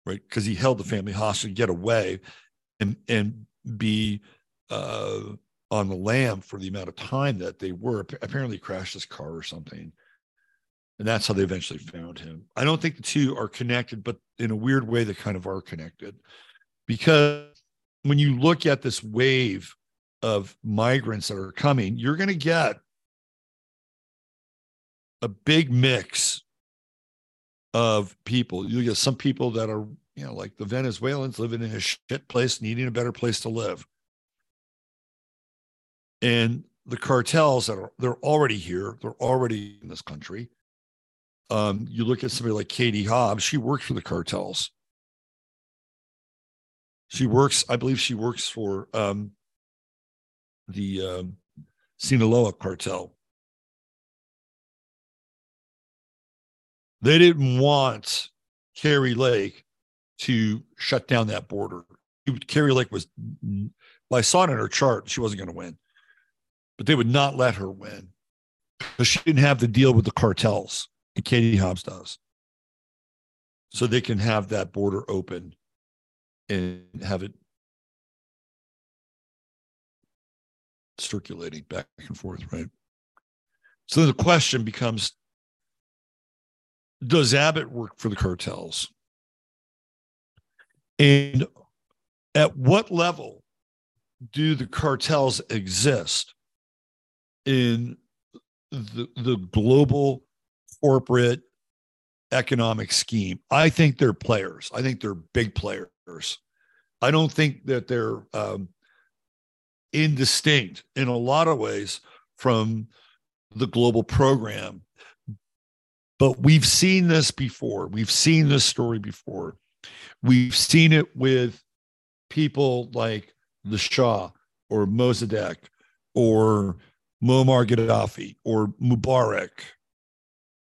right? Because he held the family hostage, get away, and and be uh, on the lam for the amount of time that they were. Apparently, crashed his car or something, and that's how they eventually found him. I don't think the two are connected, but in a weird way, they kind of are connected, because when you look at this wave of migrants that are coming, you're going to get a big mix of people. You get some people that are, you know, like the Venezuelans living in a shit place, needing a better place to live. And the cartels that are they're already here, they're already in this country. Um, you look at somebody like Katie Hobbs, she works for the cartels. She works, I believe she works for um, the um, Sinaloa cartel. They didn't want Kari Lake to shut down that border. Kari Lake was, I saw it in her chart, she wasn't going to win, but they would not let her win because she didn't have the deal with the cartels, and Katie Hobbs does. So they can have that border open and have it circulating back and forth, right? So the question becomes Does Abbott work for the cartels? And at what level do the cartels exist in the, the global corporate economic scheme? I think they're players. I think they're big players. I don't think that they're um, indistinct in a lot of ways from the global program. But we've seen this before. We've seen this story before. We've seen it with people like the Shah or Mossadegh or Muammar Gaddafi or Mubarak,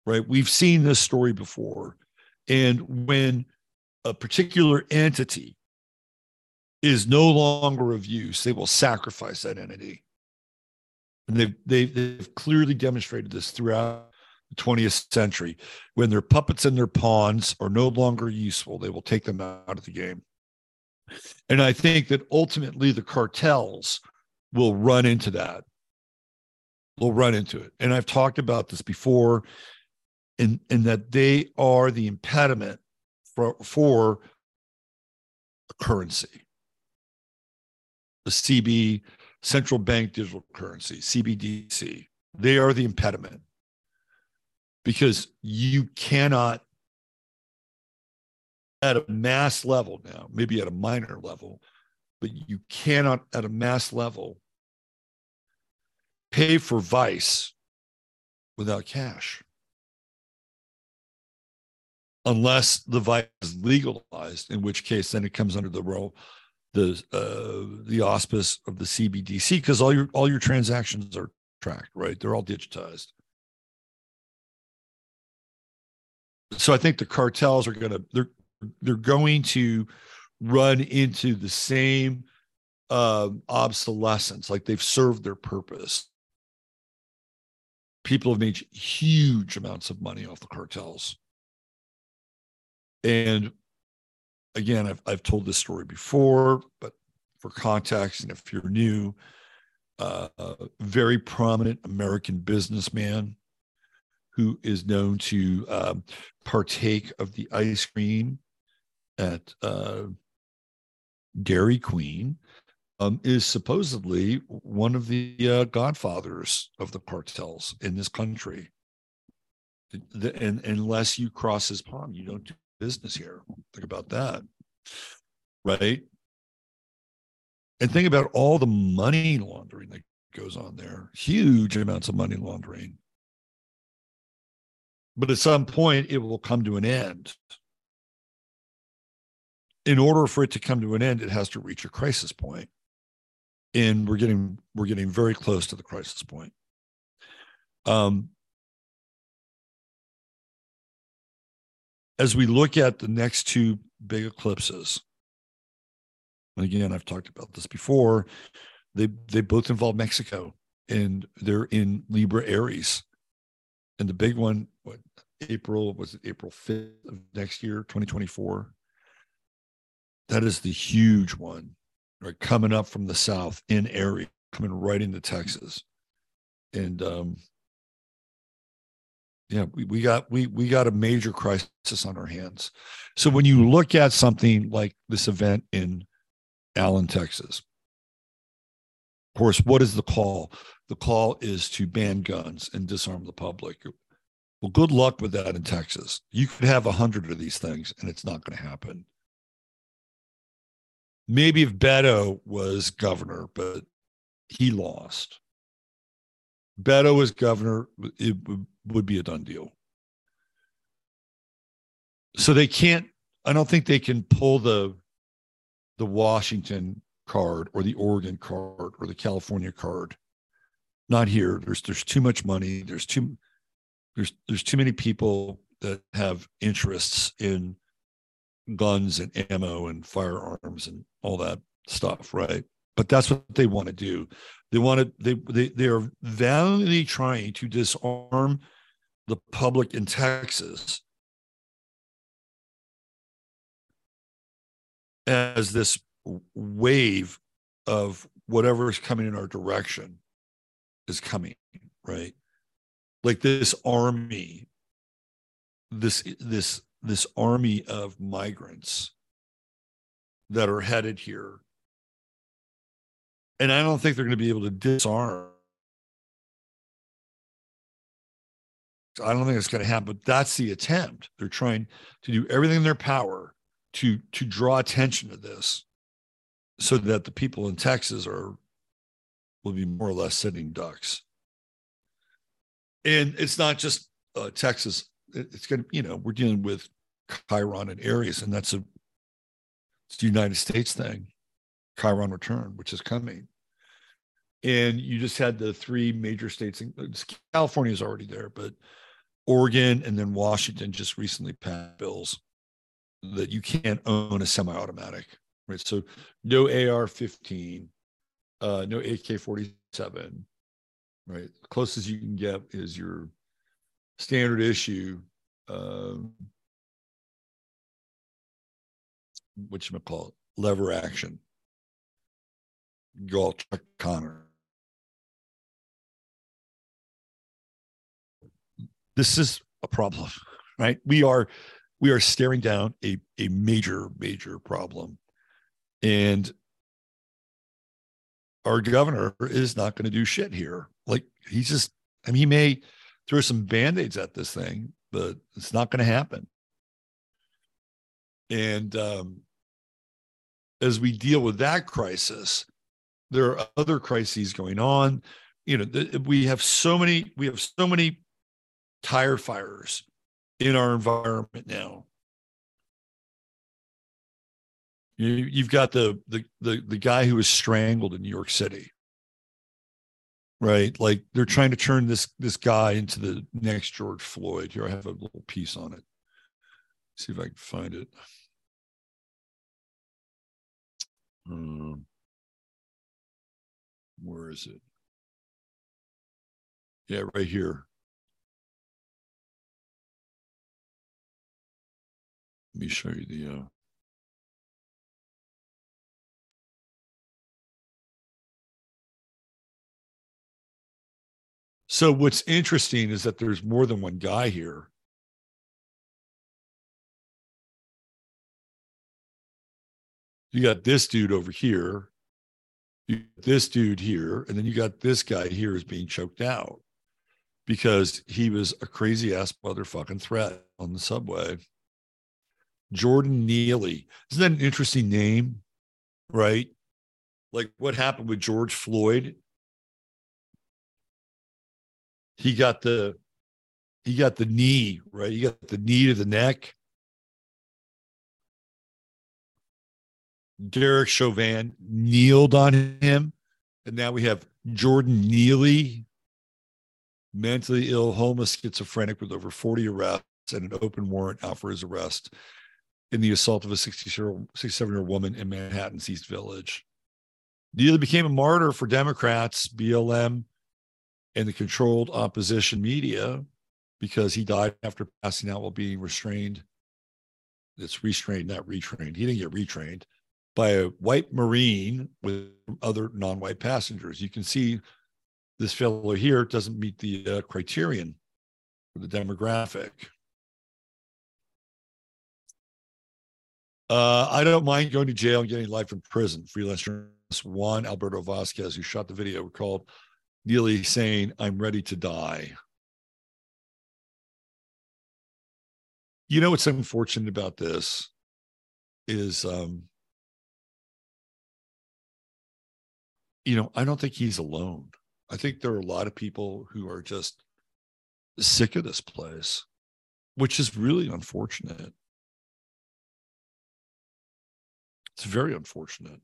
right? We've seen this story before. And when a particular entity is no longer of use, they will sacrifice that entity. And they've, they've, they've clearly demonstrated this throughout the 20th century. When their puppets and their pawns are no longer useful, they will take them out of the game. And I think that ultimately the cartels will run into that. Will run into it. And I've talked about this before, and in that they are the impediment for, for currency. The CB, central bank digital currency, CBDC, they are the impediment because you cannot, at a mass level now, maybe at a minor level, but you cannot at a mass level pay for vice without cash unless the vice is legalized, in which case then it comes under the role the uh, the auspice of the CBDC because all your all your transactions are tracked, right? They're all digitized. So I think the cartels are going to they're they're going to run into the same uh, obsolescence, like they've served their purpose. People have made huge amounts of money off the cartels. And again, I've, I've told this story before, but for context, and if you're new, uh, a very prominent American businessman who is known to um, partake of the ice cream at uh, Dairy Queen um, is supposedly one of the uh, godfathers of the cartels in this country. The, and unless you cross his pond, you don't do business here. Think about that. Right. And think about all the money laundering that goes on there huge amounts of money laundering. But at some point, it will come to an end. In order for it to come to an end, it has to reach a crisis point. And we're getting we're getting very close to the crisis point. Um, as we look at the next two big eclipses, and again, I've talked about this before. They they both involve Mexico, and they're in Libra Aries, and the big one, what April was it April fifth of next year, twenty twenty four. That is the huge one, right? Coming up from the south in Aries, coming right into Texas, and um, yeah, we, we got we we got a major crisis on our hands. So when you look at something like this event in Allen, Texas. Of course, what is the call? The call is to ban guns and disarm the public. Well, good luck with that in Texas. You could have a hundred of these things, and it's not going to happen. Maybe if Beto was governor, but he lost. Beto was governor, it would be a done deal. So they can't. I don't think they can pull the the Washington card or the Oregon card or the California card. Not here. There's there's too much money. There's too there's there's too many people that have interests in guns and ammo and firearms and all that stuff, right? But that's what they want to do. They want to they they they are valiantly trying to disarm the public in Texas as this wave of whatever is coming in our direction is coming, right? Like this army, this this this army of migrants that are headed here. And I don't think they're going to be able to disarm. I don't think it's going to happen, but that's the attempt. They're trying to do everything in their power to to draw attention to this so that the people in Texas are will be more or less sitting ducks. And it's not just uh, Texas. It's going to, you know, we're dealing with Chiron and Aries, and that's a a United States thing, Chiron return, which is coming. And you just had the three major states. California is already there, but Oregon and then Washington just recently passed bills that you can't own a semi-automatic, right? So no AR-15, uh, no AK-47, right? Closest you can get is your standard issue, um, what you call it, lever action. Go Chuck Connor. This is a problem, right? We are we are staring down a, a major, major problem. And our governor is not going to do shit here. Like he's just, I mean, he may throw some band-aids at this thing, but it's not going to happen. And um, as we deal with that crisis, there are other crises going on. You know, we have so many, we have so many tire fires in our environment now. You, you've got the, the the the guy who was strangled in New York City, right? Like they're trying to turn this this guy into the next George Floyd. Here, I have a little piece on it. See if I can find it. Um, where is it? Yeah, right here. Let me show you the. Uh, so what's interesting is that there's more than one guy here. You got this dude over here, you this dude here, and then you got this guy here is being choked out because he was a crazy ass motherfucking threat on the subway. Jordan Neely. Isn't that an interesting name? Right? Like what happened with George Floyd? He got the he got the knee, right? He got the knee to the neck. Derek Chauvin kneeled on him And now we have Jordan Neely, mentally ill, homeless, schizophrenic with over 40 arrests and an open warrant out for his arrest in the assault of a 67 year old woman in Manhattan's East Village. Neely became a martyr for Democrats, BLM, and the controlled opposition media because he died after passing out while being restrained. It's restrained, not retrained. He didn't get retrained by a white Marine with other non white passengers. You can see this fellow here doesn't meet the uh, criterion for the demographic. Uh, I don't mind going to jail and getting life in prison. Freelance journalist Juan Alberto Vasquez, who shot the video, recalled Neely saying, I'm ready to die. You know what's unfortunate about this is um, you know, I don't think he's alone. I think there are a lot of people who are just sick of this place, which is really unfortunate. It's very unfortunate.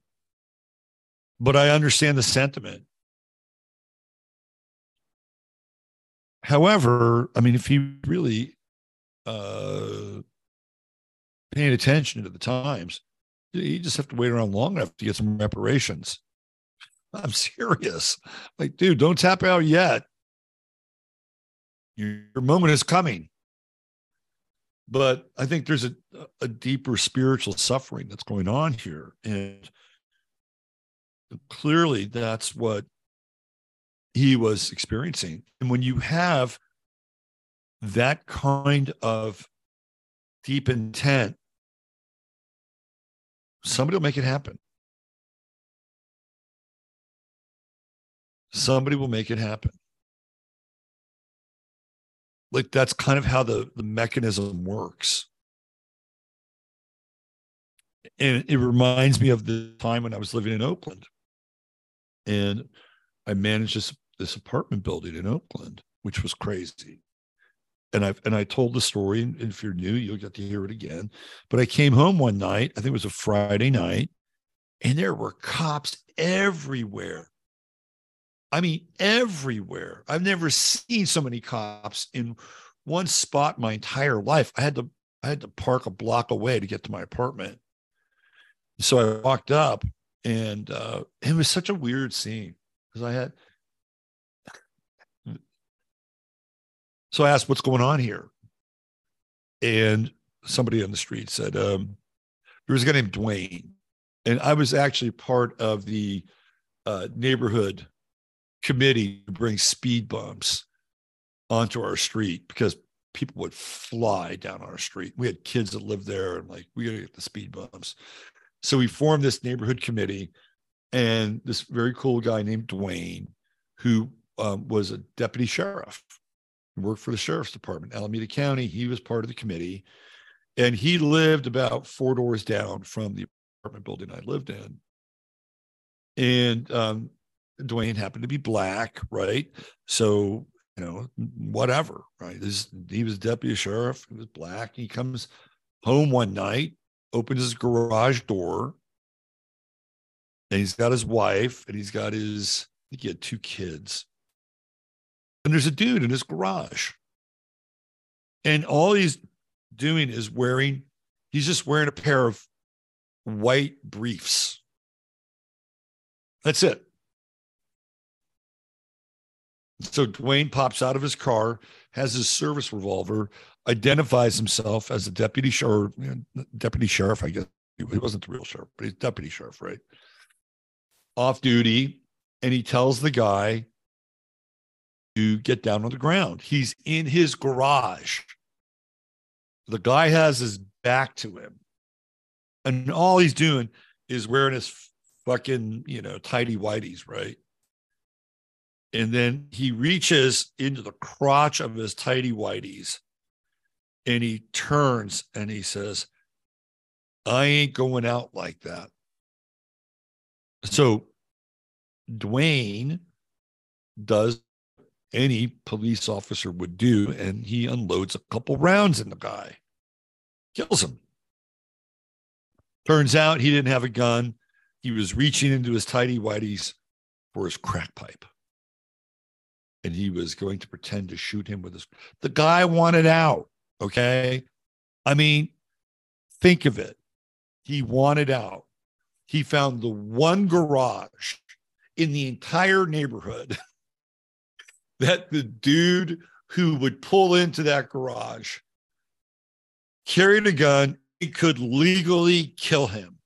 But I understand the sentiment. However, I mean, if he really uh, paying attention to the times, you just have to wait around long enough to get some reparations. (laughs) I'm serious. Like, dude, don't tap out yet. Your, your moment is coming. But I think there's a, a deeper spiritual suffering that's going on here. And clearly that's what he was experiencing. And when you have that kind of deep intent, somebody will make it happen. Somebody will make it happen. Like that's kind of how the the mechanism works. And it reminds me of the time when i was living in oakland. And i managed this this apartment building in oakland which was crazy. And i and i told the story and if you're new you'll get to hear it again. But i came home one night i think it was a friday night and there were cops everywhere I mean, everywhere. I've never seen so many cops in one spot my entire life. I had to I had to park a block away to get to my apartment. So I walked up, and uh, it was such a weird scene because I had. So I asked, "What's going on here?" And somebody on the street said, um, "There was a guy named Dwayne," and I was actually part of the uh, neighborhood committee to bring speed bumps onto our street because people would fly down our street. We had kids that lived there and like, we got to get the speed bumps. So we formed this neighborhood committee and this very cool guy named Dwayne, who um, was a deputy sheriff, worked for the sheriff's department, Alameda County. He was part of the committee and he lived about four doors down from the apartment building I lived in. And um, Dwayne happened to be black, right? So, you know, whatever, right? This, he was deputy sheriff, he was black. He comes home one night, opens his garage door, and he's got his wife and he's got his, I think he had two kids. And there's a dude in his garage. And all he's doing is wearing, he's just wearing a pair of white briefs. That's it. So Dwayne pops out of his car, has his service revolver, identifies himself as a deputy sheriff, deputy sheriff, I guess. He wasn't the real sheriff, but he's deputy sheriff, right? Off duty. And he tells the guy to get down on the ground. He's in his garage. The guy has his back to him. And all he's doing is wearing his fucking, you know, tidy whities, right? And then he reaches into the crotch of his tidy whities and he turns and he says, I ain't going out like that. So Dwayne does any police officer would do, and he unloads a couple rounds in the guy, kills him. Turns out he didn't have a gun. He was reaching into his tidy whities for his crack pipe. And he was going to pretend to shoot him with his. The guy wanted out. Okay. I mean, think of it. He wanted out. He found the one garage in the entire neighborhood (laughs) that the dude who would pull into that garage carried a gun, he could legally kill him,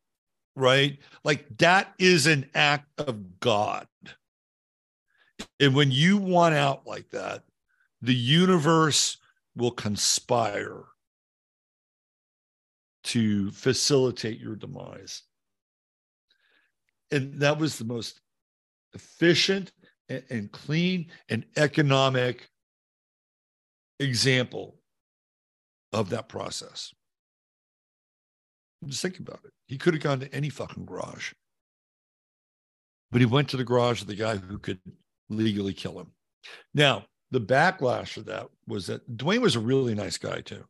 right? Like that is an act of God. And when you want out like that, the universe will conspire to facilitate your demise. And that was the most efficient and, clean and economic example of that process. Just think about it. He could have gone to any fucking garage, but he went to the garage of the guy who could legally kill him. Now, the backlash of that was that Dwayne was a really nice guy too.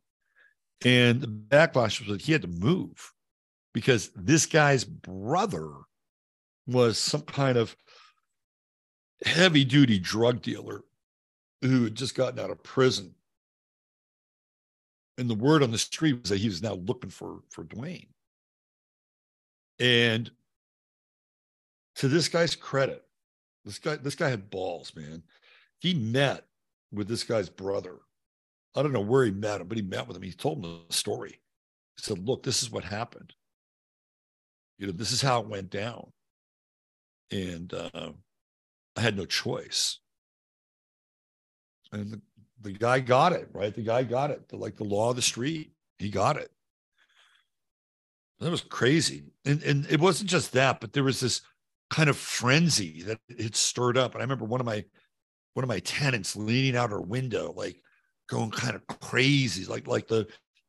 And the backlash was that he had to move because this guy's brother was some kind of heavy duty drug dealer who had just gotten out of prison. And the word on the street was that he was now looking for, for Dwayne. And to this guy's credit, this guy, this guy had balls, man. He met with this guy's brother. I don't know where he met him, but he met with him. He told him the story. He said, Look, this is what happened. You know, this is how it went down. And uh, I had no choice. And the, the guy got it, right? The guy got it. The, like the law of the street, he got it. That was crazy. And, and it wasn't just that, but there was this kind of frenzy that it stirred up. And I remember one of my one of my tenants leaning out her window, like going kind of crazy, like like the,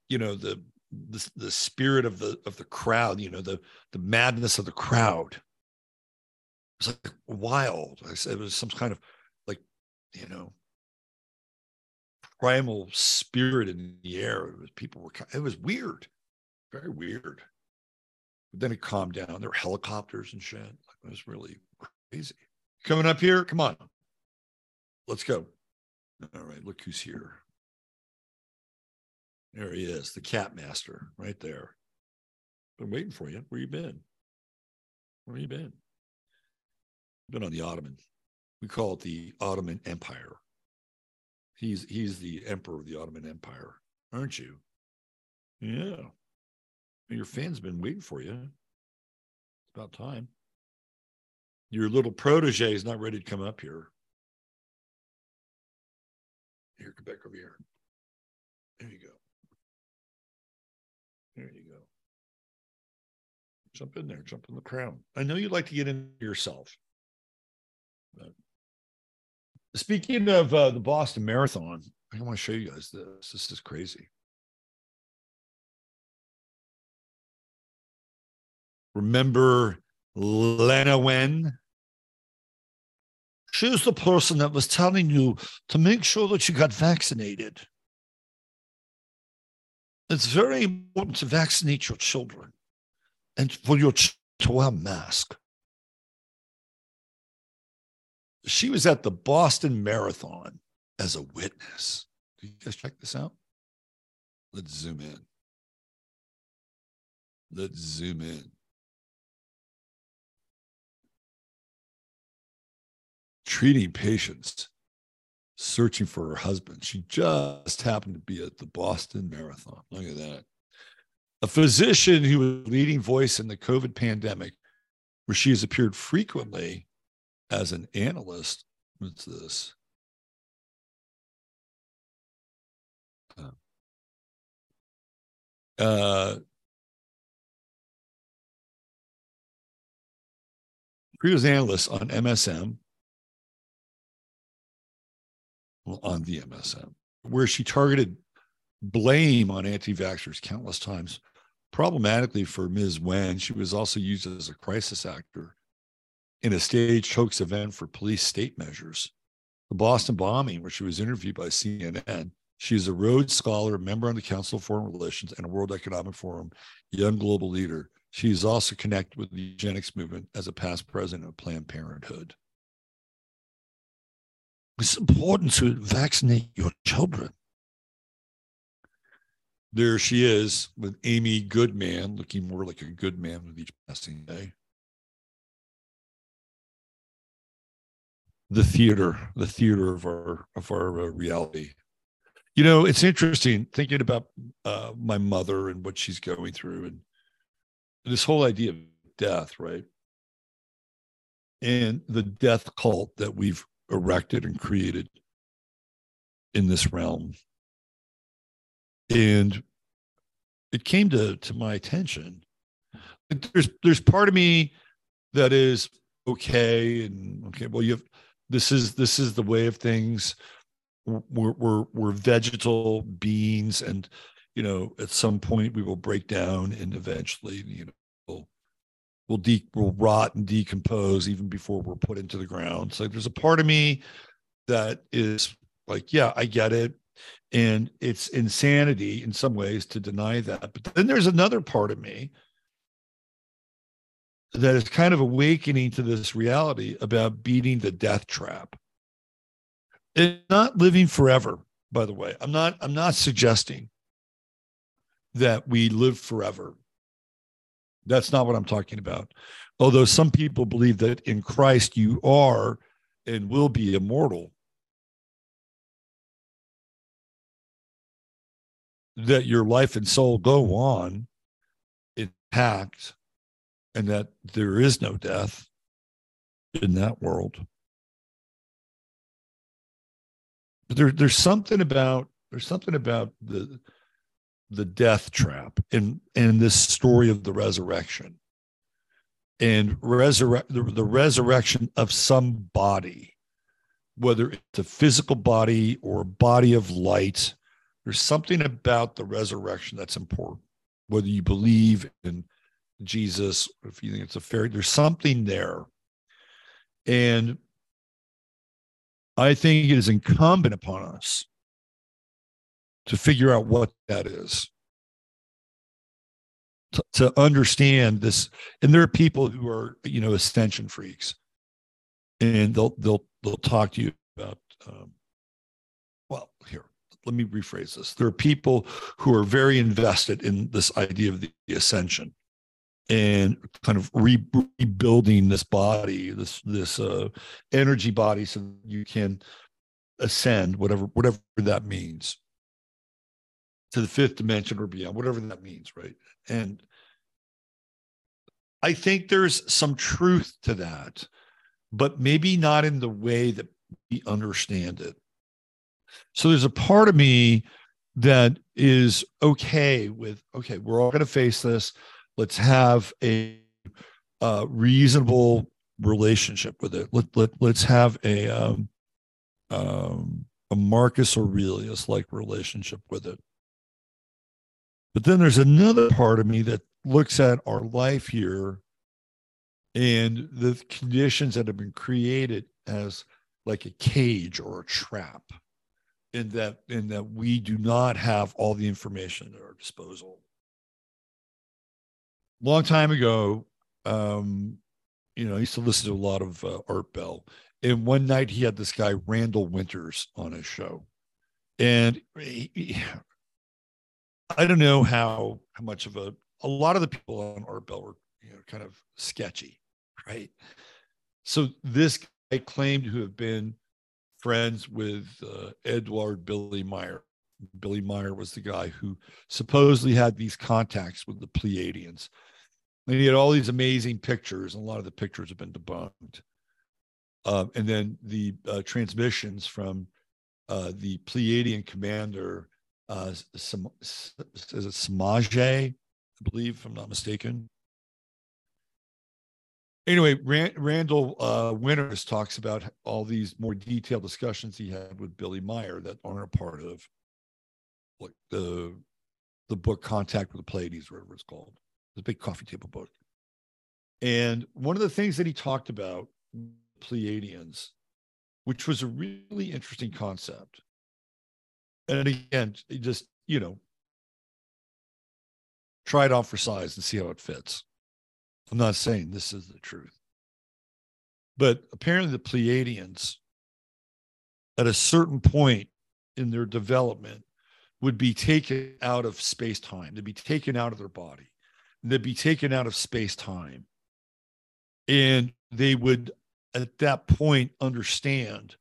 you know, the the, the spirit of the of the crowd, you know, the the madness of the crowd It was like wild. I said it was some kind of like, you know, primal spirit in the air. It was people were it was weird, very weird. But then it calmed down. There were helicopters and shit. It was really crazy. Coming up here, come on. Let's go. All right, look who's here. There he is, the cat master, right there. Been waiting for you. Where you been? Where you been? been on the Ottoman. We call it the Ottoman Empire. He's he's the emperor of the Ottoman Empire, aren't you? Yeah. Your fans been waiting for you. It's about time. Your little protege is not ready to come up here. Here, come back over here. There you go. There you go. Jump in there, jump in the crown. I know you'd like to get in yourself. Speaking of uh, the Boston Marathon, I want to show you guys this. This is crazy. Remember Lena Wen? She's the person that was telling you to make sure that you got vaccinated. It's very important to vaccinate your children and for your ch- to wear a mask she was at the Boston Marathon as a witness. Do you guys check this out? Let's zoom in. Let's zoom in. Treating patients, searching for her husband. She just happened to be at the Boston Marathon. Look at that. A physician who was leading voice in the COVID pandemic, where she has appeared frequently as an analyst, what's this? Uh, uh, previous analyst on MSM, on the MSM, where she targeted blame on anti-vaxxers countless times. Problematically for Ms. Wen, she was also used as a crisis actor in a staged hoax event for police state measures. The Boston bombing, where she was interviewed by CNN, she is a Rhodes Scholar, member on the Council of Foreign Relations, and a World Economic Forum young global leader. She is also connected with the eugenics movement as a past president of Planned Parenthood. It's important to vaccinate your children. There she is with Amy Goodman, looking more like a good man with each passing day. The theater, the theater of our of our uh, reality. You know, it's interesting thinking about uh, my mother and what she's going through, and this whole idea of death, right? And the death cult that we've erected and created in this realm. And it came to, to my attention. There's there's part of me that is okay and okay. Well, you have this is this is the way of things. We're we're we're vegetal beings, and you know at some point we will break down and eventually you know will de- will rot and decompose even before we're put into the ground. So there's a part of me that is like, yeah, I get it. And it's insanity in some ways to deny that. But then there's another part of me that is kind of awakening to this reality about beating the death trap. It's not living forever, by the way. I'm not, I'm not suggesting that we live forever. That's not what I'm talking about. Although some people believe that in Christ you are and will be immortal. That your life and soul go on intact and that there is no death in that world. But there, there's something about there's something about the the death trap and and this story of the resurrection. And resurrect the, the resurrection of some body whether it's a physical body or a body of light there's something about the resurrection that's important. Whether you believe in jesus if you think it's a fairy there's something there. And i think it is incumbent upon us to figure out what that is. To, to understand this and there are people who are you know ascension freaks. And they'll they'll they'll talk to you about um, well here let me rephrase this. There are people who are very invested in this idea of the ascension and kind of re- rebuilding this body this this uh, energy body so you can ascend whatever whatever that means to the fifth dimension or beyond, whatever that means, right? And I think there's some truth to that, but maybe not in the way that we understand it. So there's a part of me that is okay with, okay, we're all going to face this. Let's have a, reasonable relationship with it. Let, let, let's have a, um, um, a Marcus Aurelius like relationship with it. But then there's another part of me that looks at our life here and the conditions that have been created as like a cage or a trap in that in that we do not have all the information at our disposal. Long time ago um you know i used to listen to a lot of uh, art bell. And one night he had this guy randall winters on his show. And he, I don't know how how much of a a lot of the people on Art Bell were you know kind of sketchy, right? So this guy claimed to have been friends with uh, Edward Billy Meier. Billy Meier was the guy who supposedly had these contacts with the Pleiadians. And he had all these amazing pictures, and a lot of the pictures have been debunked. Um, and then the uh, transmissions from uh, the Pleiadian commander uh, some is it Samaj, I believe, if I'm not mistaken. Anyway, Rand, Randall uh, Winters talks about all these more detailed discussions he had with Billy Meier that aren't a part of like the the book Contact with the Pleiades, whatever it's called. the big coffee table book. And one of the things that he talked about, Pleiadians, which was a really interesting concept, and again, just you know, try it on for size and see how it fits. I'm not saying this is the truth, but apparently the Pleiadians at a certain point in their development would be taken out of space time. They'd be taken out of their body. They'd be taken out of space time. And they would, at that point, understand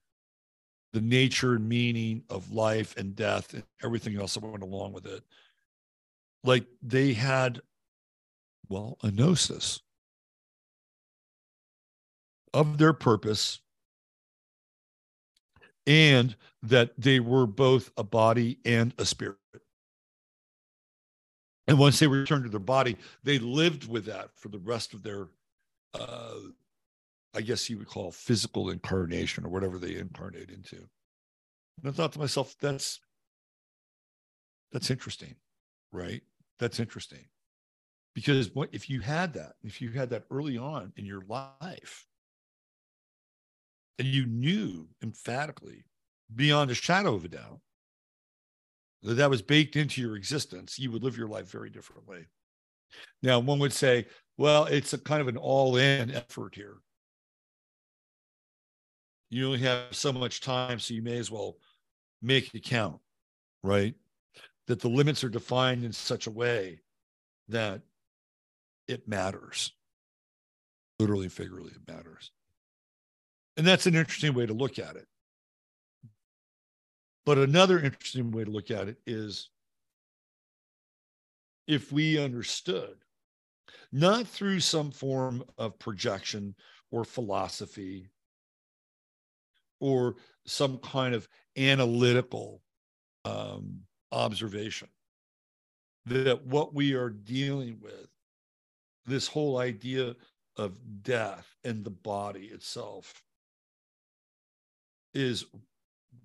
the nature and meaning of life and death and everything else that went along with it. Like they had, well, a gnosis of their purpose and that they were both a body and a spirit. And once they returned to their body, they lived with that for the rest of their, uh, I guess you would call physical incarnation or whatever they incarnate into. And I thought to myself, that's that's interesting, right? That's interesting. Because what if you had that, if you had that early on in your life, and you knew emphatically beyond a shadow of a doubt that that was baked into your existence, you would live your life very differently. Now, one would say, well, it's a kind of an all in effort here. You only have so much time, so you may as well make it count, right? That the limits are defined in such a way that it matters. Literally, figuratively, it matters. And that's an interesting way to look at it. But another interesting way to look at it is if we understood, not through some form of projection or philosophy or some kind of analytical um, observation, that what we are dealing with, this whole idea of death and the body itself, is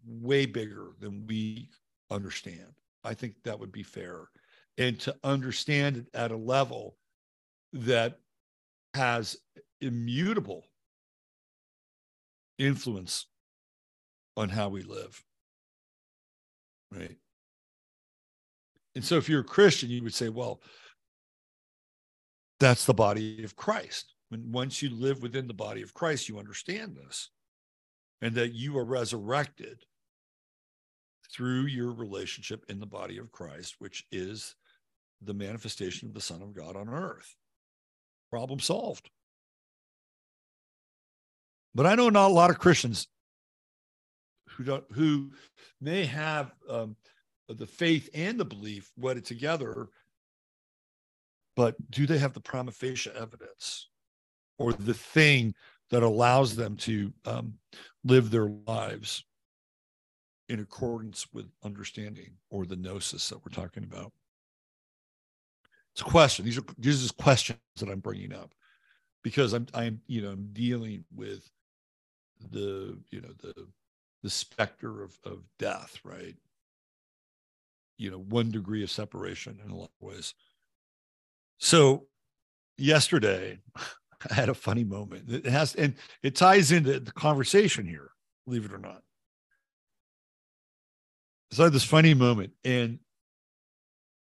way bigger than we understand. I think that would be fair. And to understand it at a level that has immutable influence on how we live. Right. And so if you're a Christian, you would say, well, that's the body of Christ. When once you live within the body of Christ, you understand this and that you are resurrected through your relationship in the body of Christ, which is the manifestation of the Son of God on earth. Problem solved. But I know not a lot of Christians who don't who may have um, the faith and the belief wedded together, but do they have the prima facie evidence or the thing that allows them to um, live their lives in accordance with understanding or the gnosis that we're talking about. It's a question. These are these are questions that I'm bringing up because I'm I'm you know I'm dealing with the you know the the specter of of death, right? You know, one degree of separation in a lot of ways. So yesterday (laughs) I had a funny moment. It has, and it ties into the conversation here, believe it or not. So I had this funny moment, and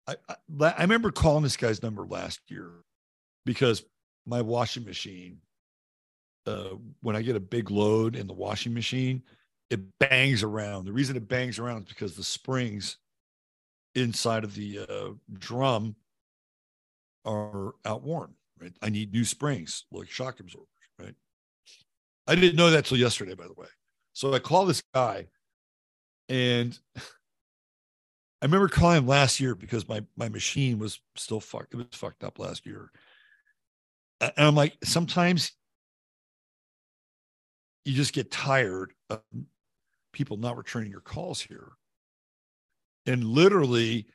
I, I, I remember calling this guy's number last year because my washing machine, uh, when I get a big load in the washing machine, it bangs around. The reason it bangs around is because the springs inside of the uh, drum are outworn right? I need new springs, like shock absorbers, right? I didn't know that till yesterday, by the way. So I call this guy, and (laughs) I remember calling him last year because my my machine was still fucked. It was fucked up last year, and I'm like, sometimes you just get tired of people not returning your calls here, and literally,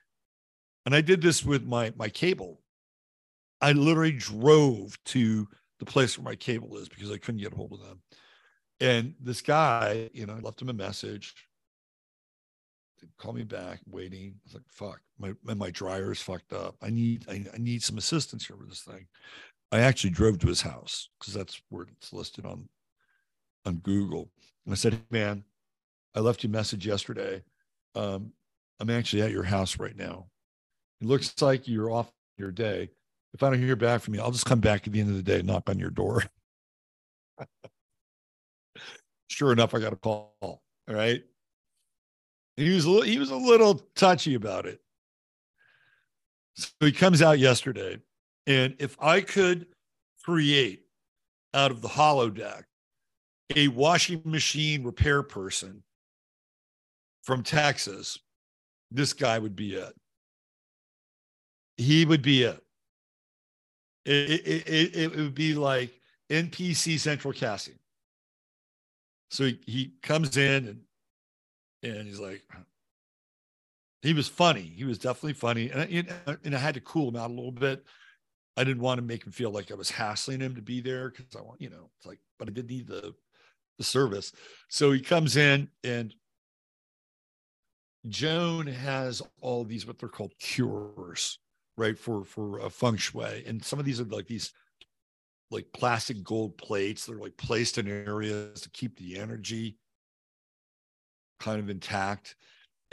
and I did this with my my cable I literally drove to the place where my cable is because I couldn't get a hold of them. And this guy, you know, I left him a message. Call me back, waiting. I was like, fuck, my my dryer is fucked up. I need I, I need some assistance here with this thing. I actually drove to his house because that's where it's listed on on Google. And I said, hey, man, I left you a message yesterday. Um, I'm actually at your house right now. It looks like you're off your day if I don't hear back from you, I'll just come back at the end of the day knock on your door. (laughs) sure enough, I got a call. All right. He was a little, he was a little touchy about it. So he comes out yesterday. And if I could create out of the holodeck a washing machine repair person from Texas, this guy would be it. He would be it. It, it, it, it would be like NPC Central Casting. So he, he comes in and and he's like, he was funny. He was definitely funny, and I, and I had to cool him out a little bit. I didn't want to make him feel like I was hassling him to be there because I want, you know, it's like, but I did need the the service. So he comes in and Joan has all these what they're called cures, right? For for a feng shui. And some of these are like these like plastic gold plates. They're like placed in areas to keep the energy kind of intact.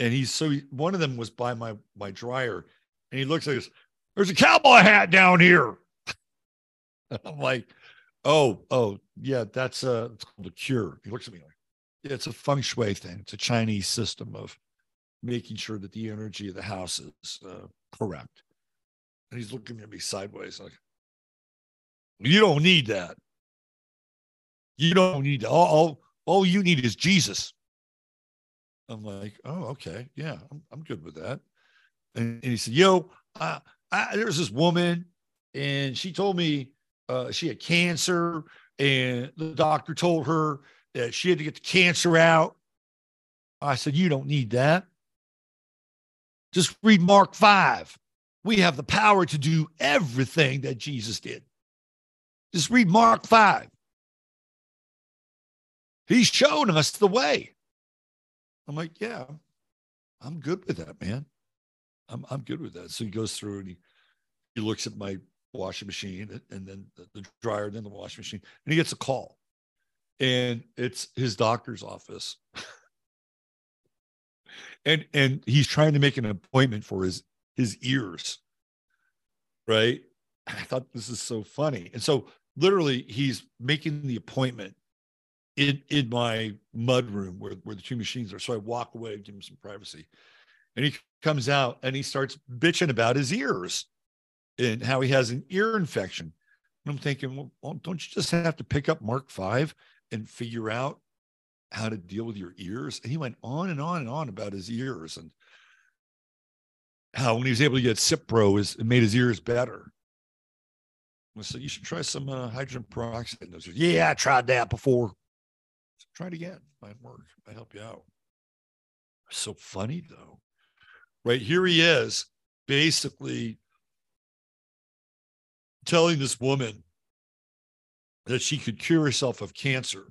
And he's so one of them was by my my dryer, and he looks like this. There's a cowboy hat down here. (laughs) I'm like, oh, oh, yeah, that's a it's called a cure. He looks at me like, yeah, it's a feng shui thing. It's a Chinese system of making sure that the energy of the house is uh, correct. And he's looking at me sideways like, you don't need that. You don't need that. All, all, all you need is Jesus. I'm like, oh, okay. Yeah, I'm, I'm good with that. And, and he said, yo, I, there's this woman and she told me uh, she had cancer and the doctor told her that she had to get the cancer out. I said, you don't need that. Just read Mark 5. We have the power to do everything that Jesus did. Just read Mark 5. He's shown us the way. I'm like, yeah, I'm good with that, man. I'm I'm good with that. So he goes through and he he looks at my washing machine and then the, dryer, then the washing machine, and he gets a call, and it's his doctor's office, (laughs) and and he's trying to make an appointment for his his ears, right? I thought this is so funny, and so literally he's making the appointment in in my mud room where, where the two machines are. So I walk away, give him some privacy. And he comes out and he starts bitching about his ears and how he has an ear infection. And I'm thinking, well, don't you just have to pick up Mark Five and figure out how to deal with your ears? And he went on and on and on about his ears and how when he was able to get Cipro, is it made his ears better. I said, you should try some uh, hydrogen peroxide. And I said, yeah, I tried that before. Try it again. Might work. Might help you out. So funny though. Right here he is, basically telling this woman that she could cure herself of cancer.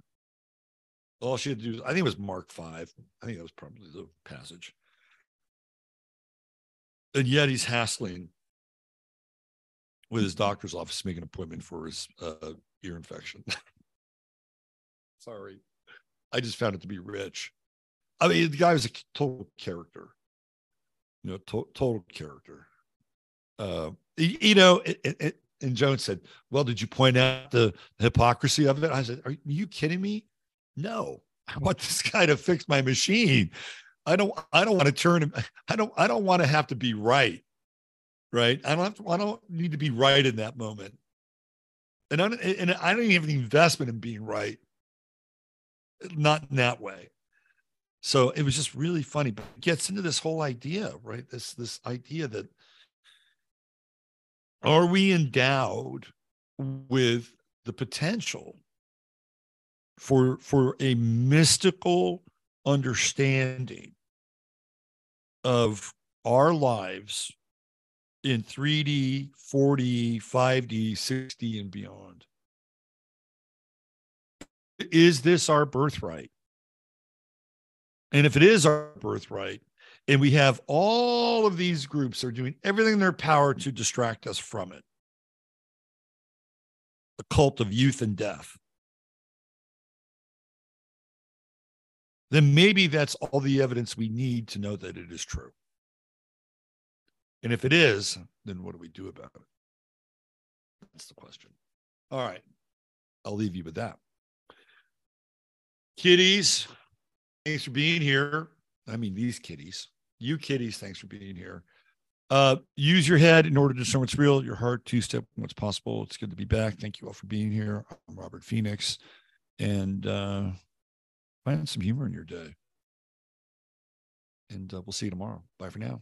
All she had to do, I think it was Mark 5. I think that was probably the passage. And yet he's hassling with his doctor's office to make an appointment for his uh, ear infection. (laughs) Sorry. I just found it to be rich. I mean, the guy was a total character, you know, to- total character. Uh, you know, it, it, and Jones said, "Well, did you point out the hypocrisy of it?" I said, "Are you kidding me? No, (laughs) I want this guy to fix my machine. I don't. I don't want to turn him. (laughs) I don't. I don't want to have to be right. Right. I don't have to. I don't need to be right in that moment. And I, and I don't even have an investment in being right not in that way. So it was just really funny, but it gets into this whole idea, right? This this idea that are we endowed with the potential for for a mystical understanding of our lives in 3D, 4D, 5D, 6D, and beyond? is this our birthright? And if it is our birthright, and we have all of these groups are doing everything in their power to distract us from it, the cult of youth and death, then maybe that's all the evidence we need to know that it is true. And if it is, then what do we do about it? That's the question. All right. I'll leave you with that. Kitties, thanks for being here. I mean, these kitties, you kitties, thanks for being here. Uh, use your head in order to discern what's real, your heart, two step what's possible. It's good to be back. Thank you all for being here. I'm Robert Phoenix. And, uh, Find some humor in your day. And uh, we'll see you tomorrow. Bye for now.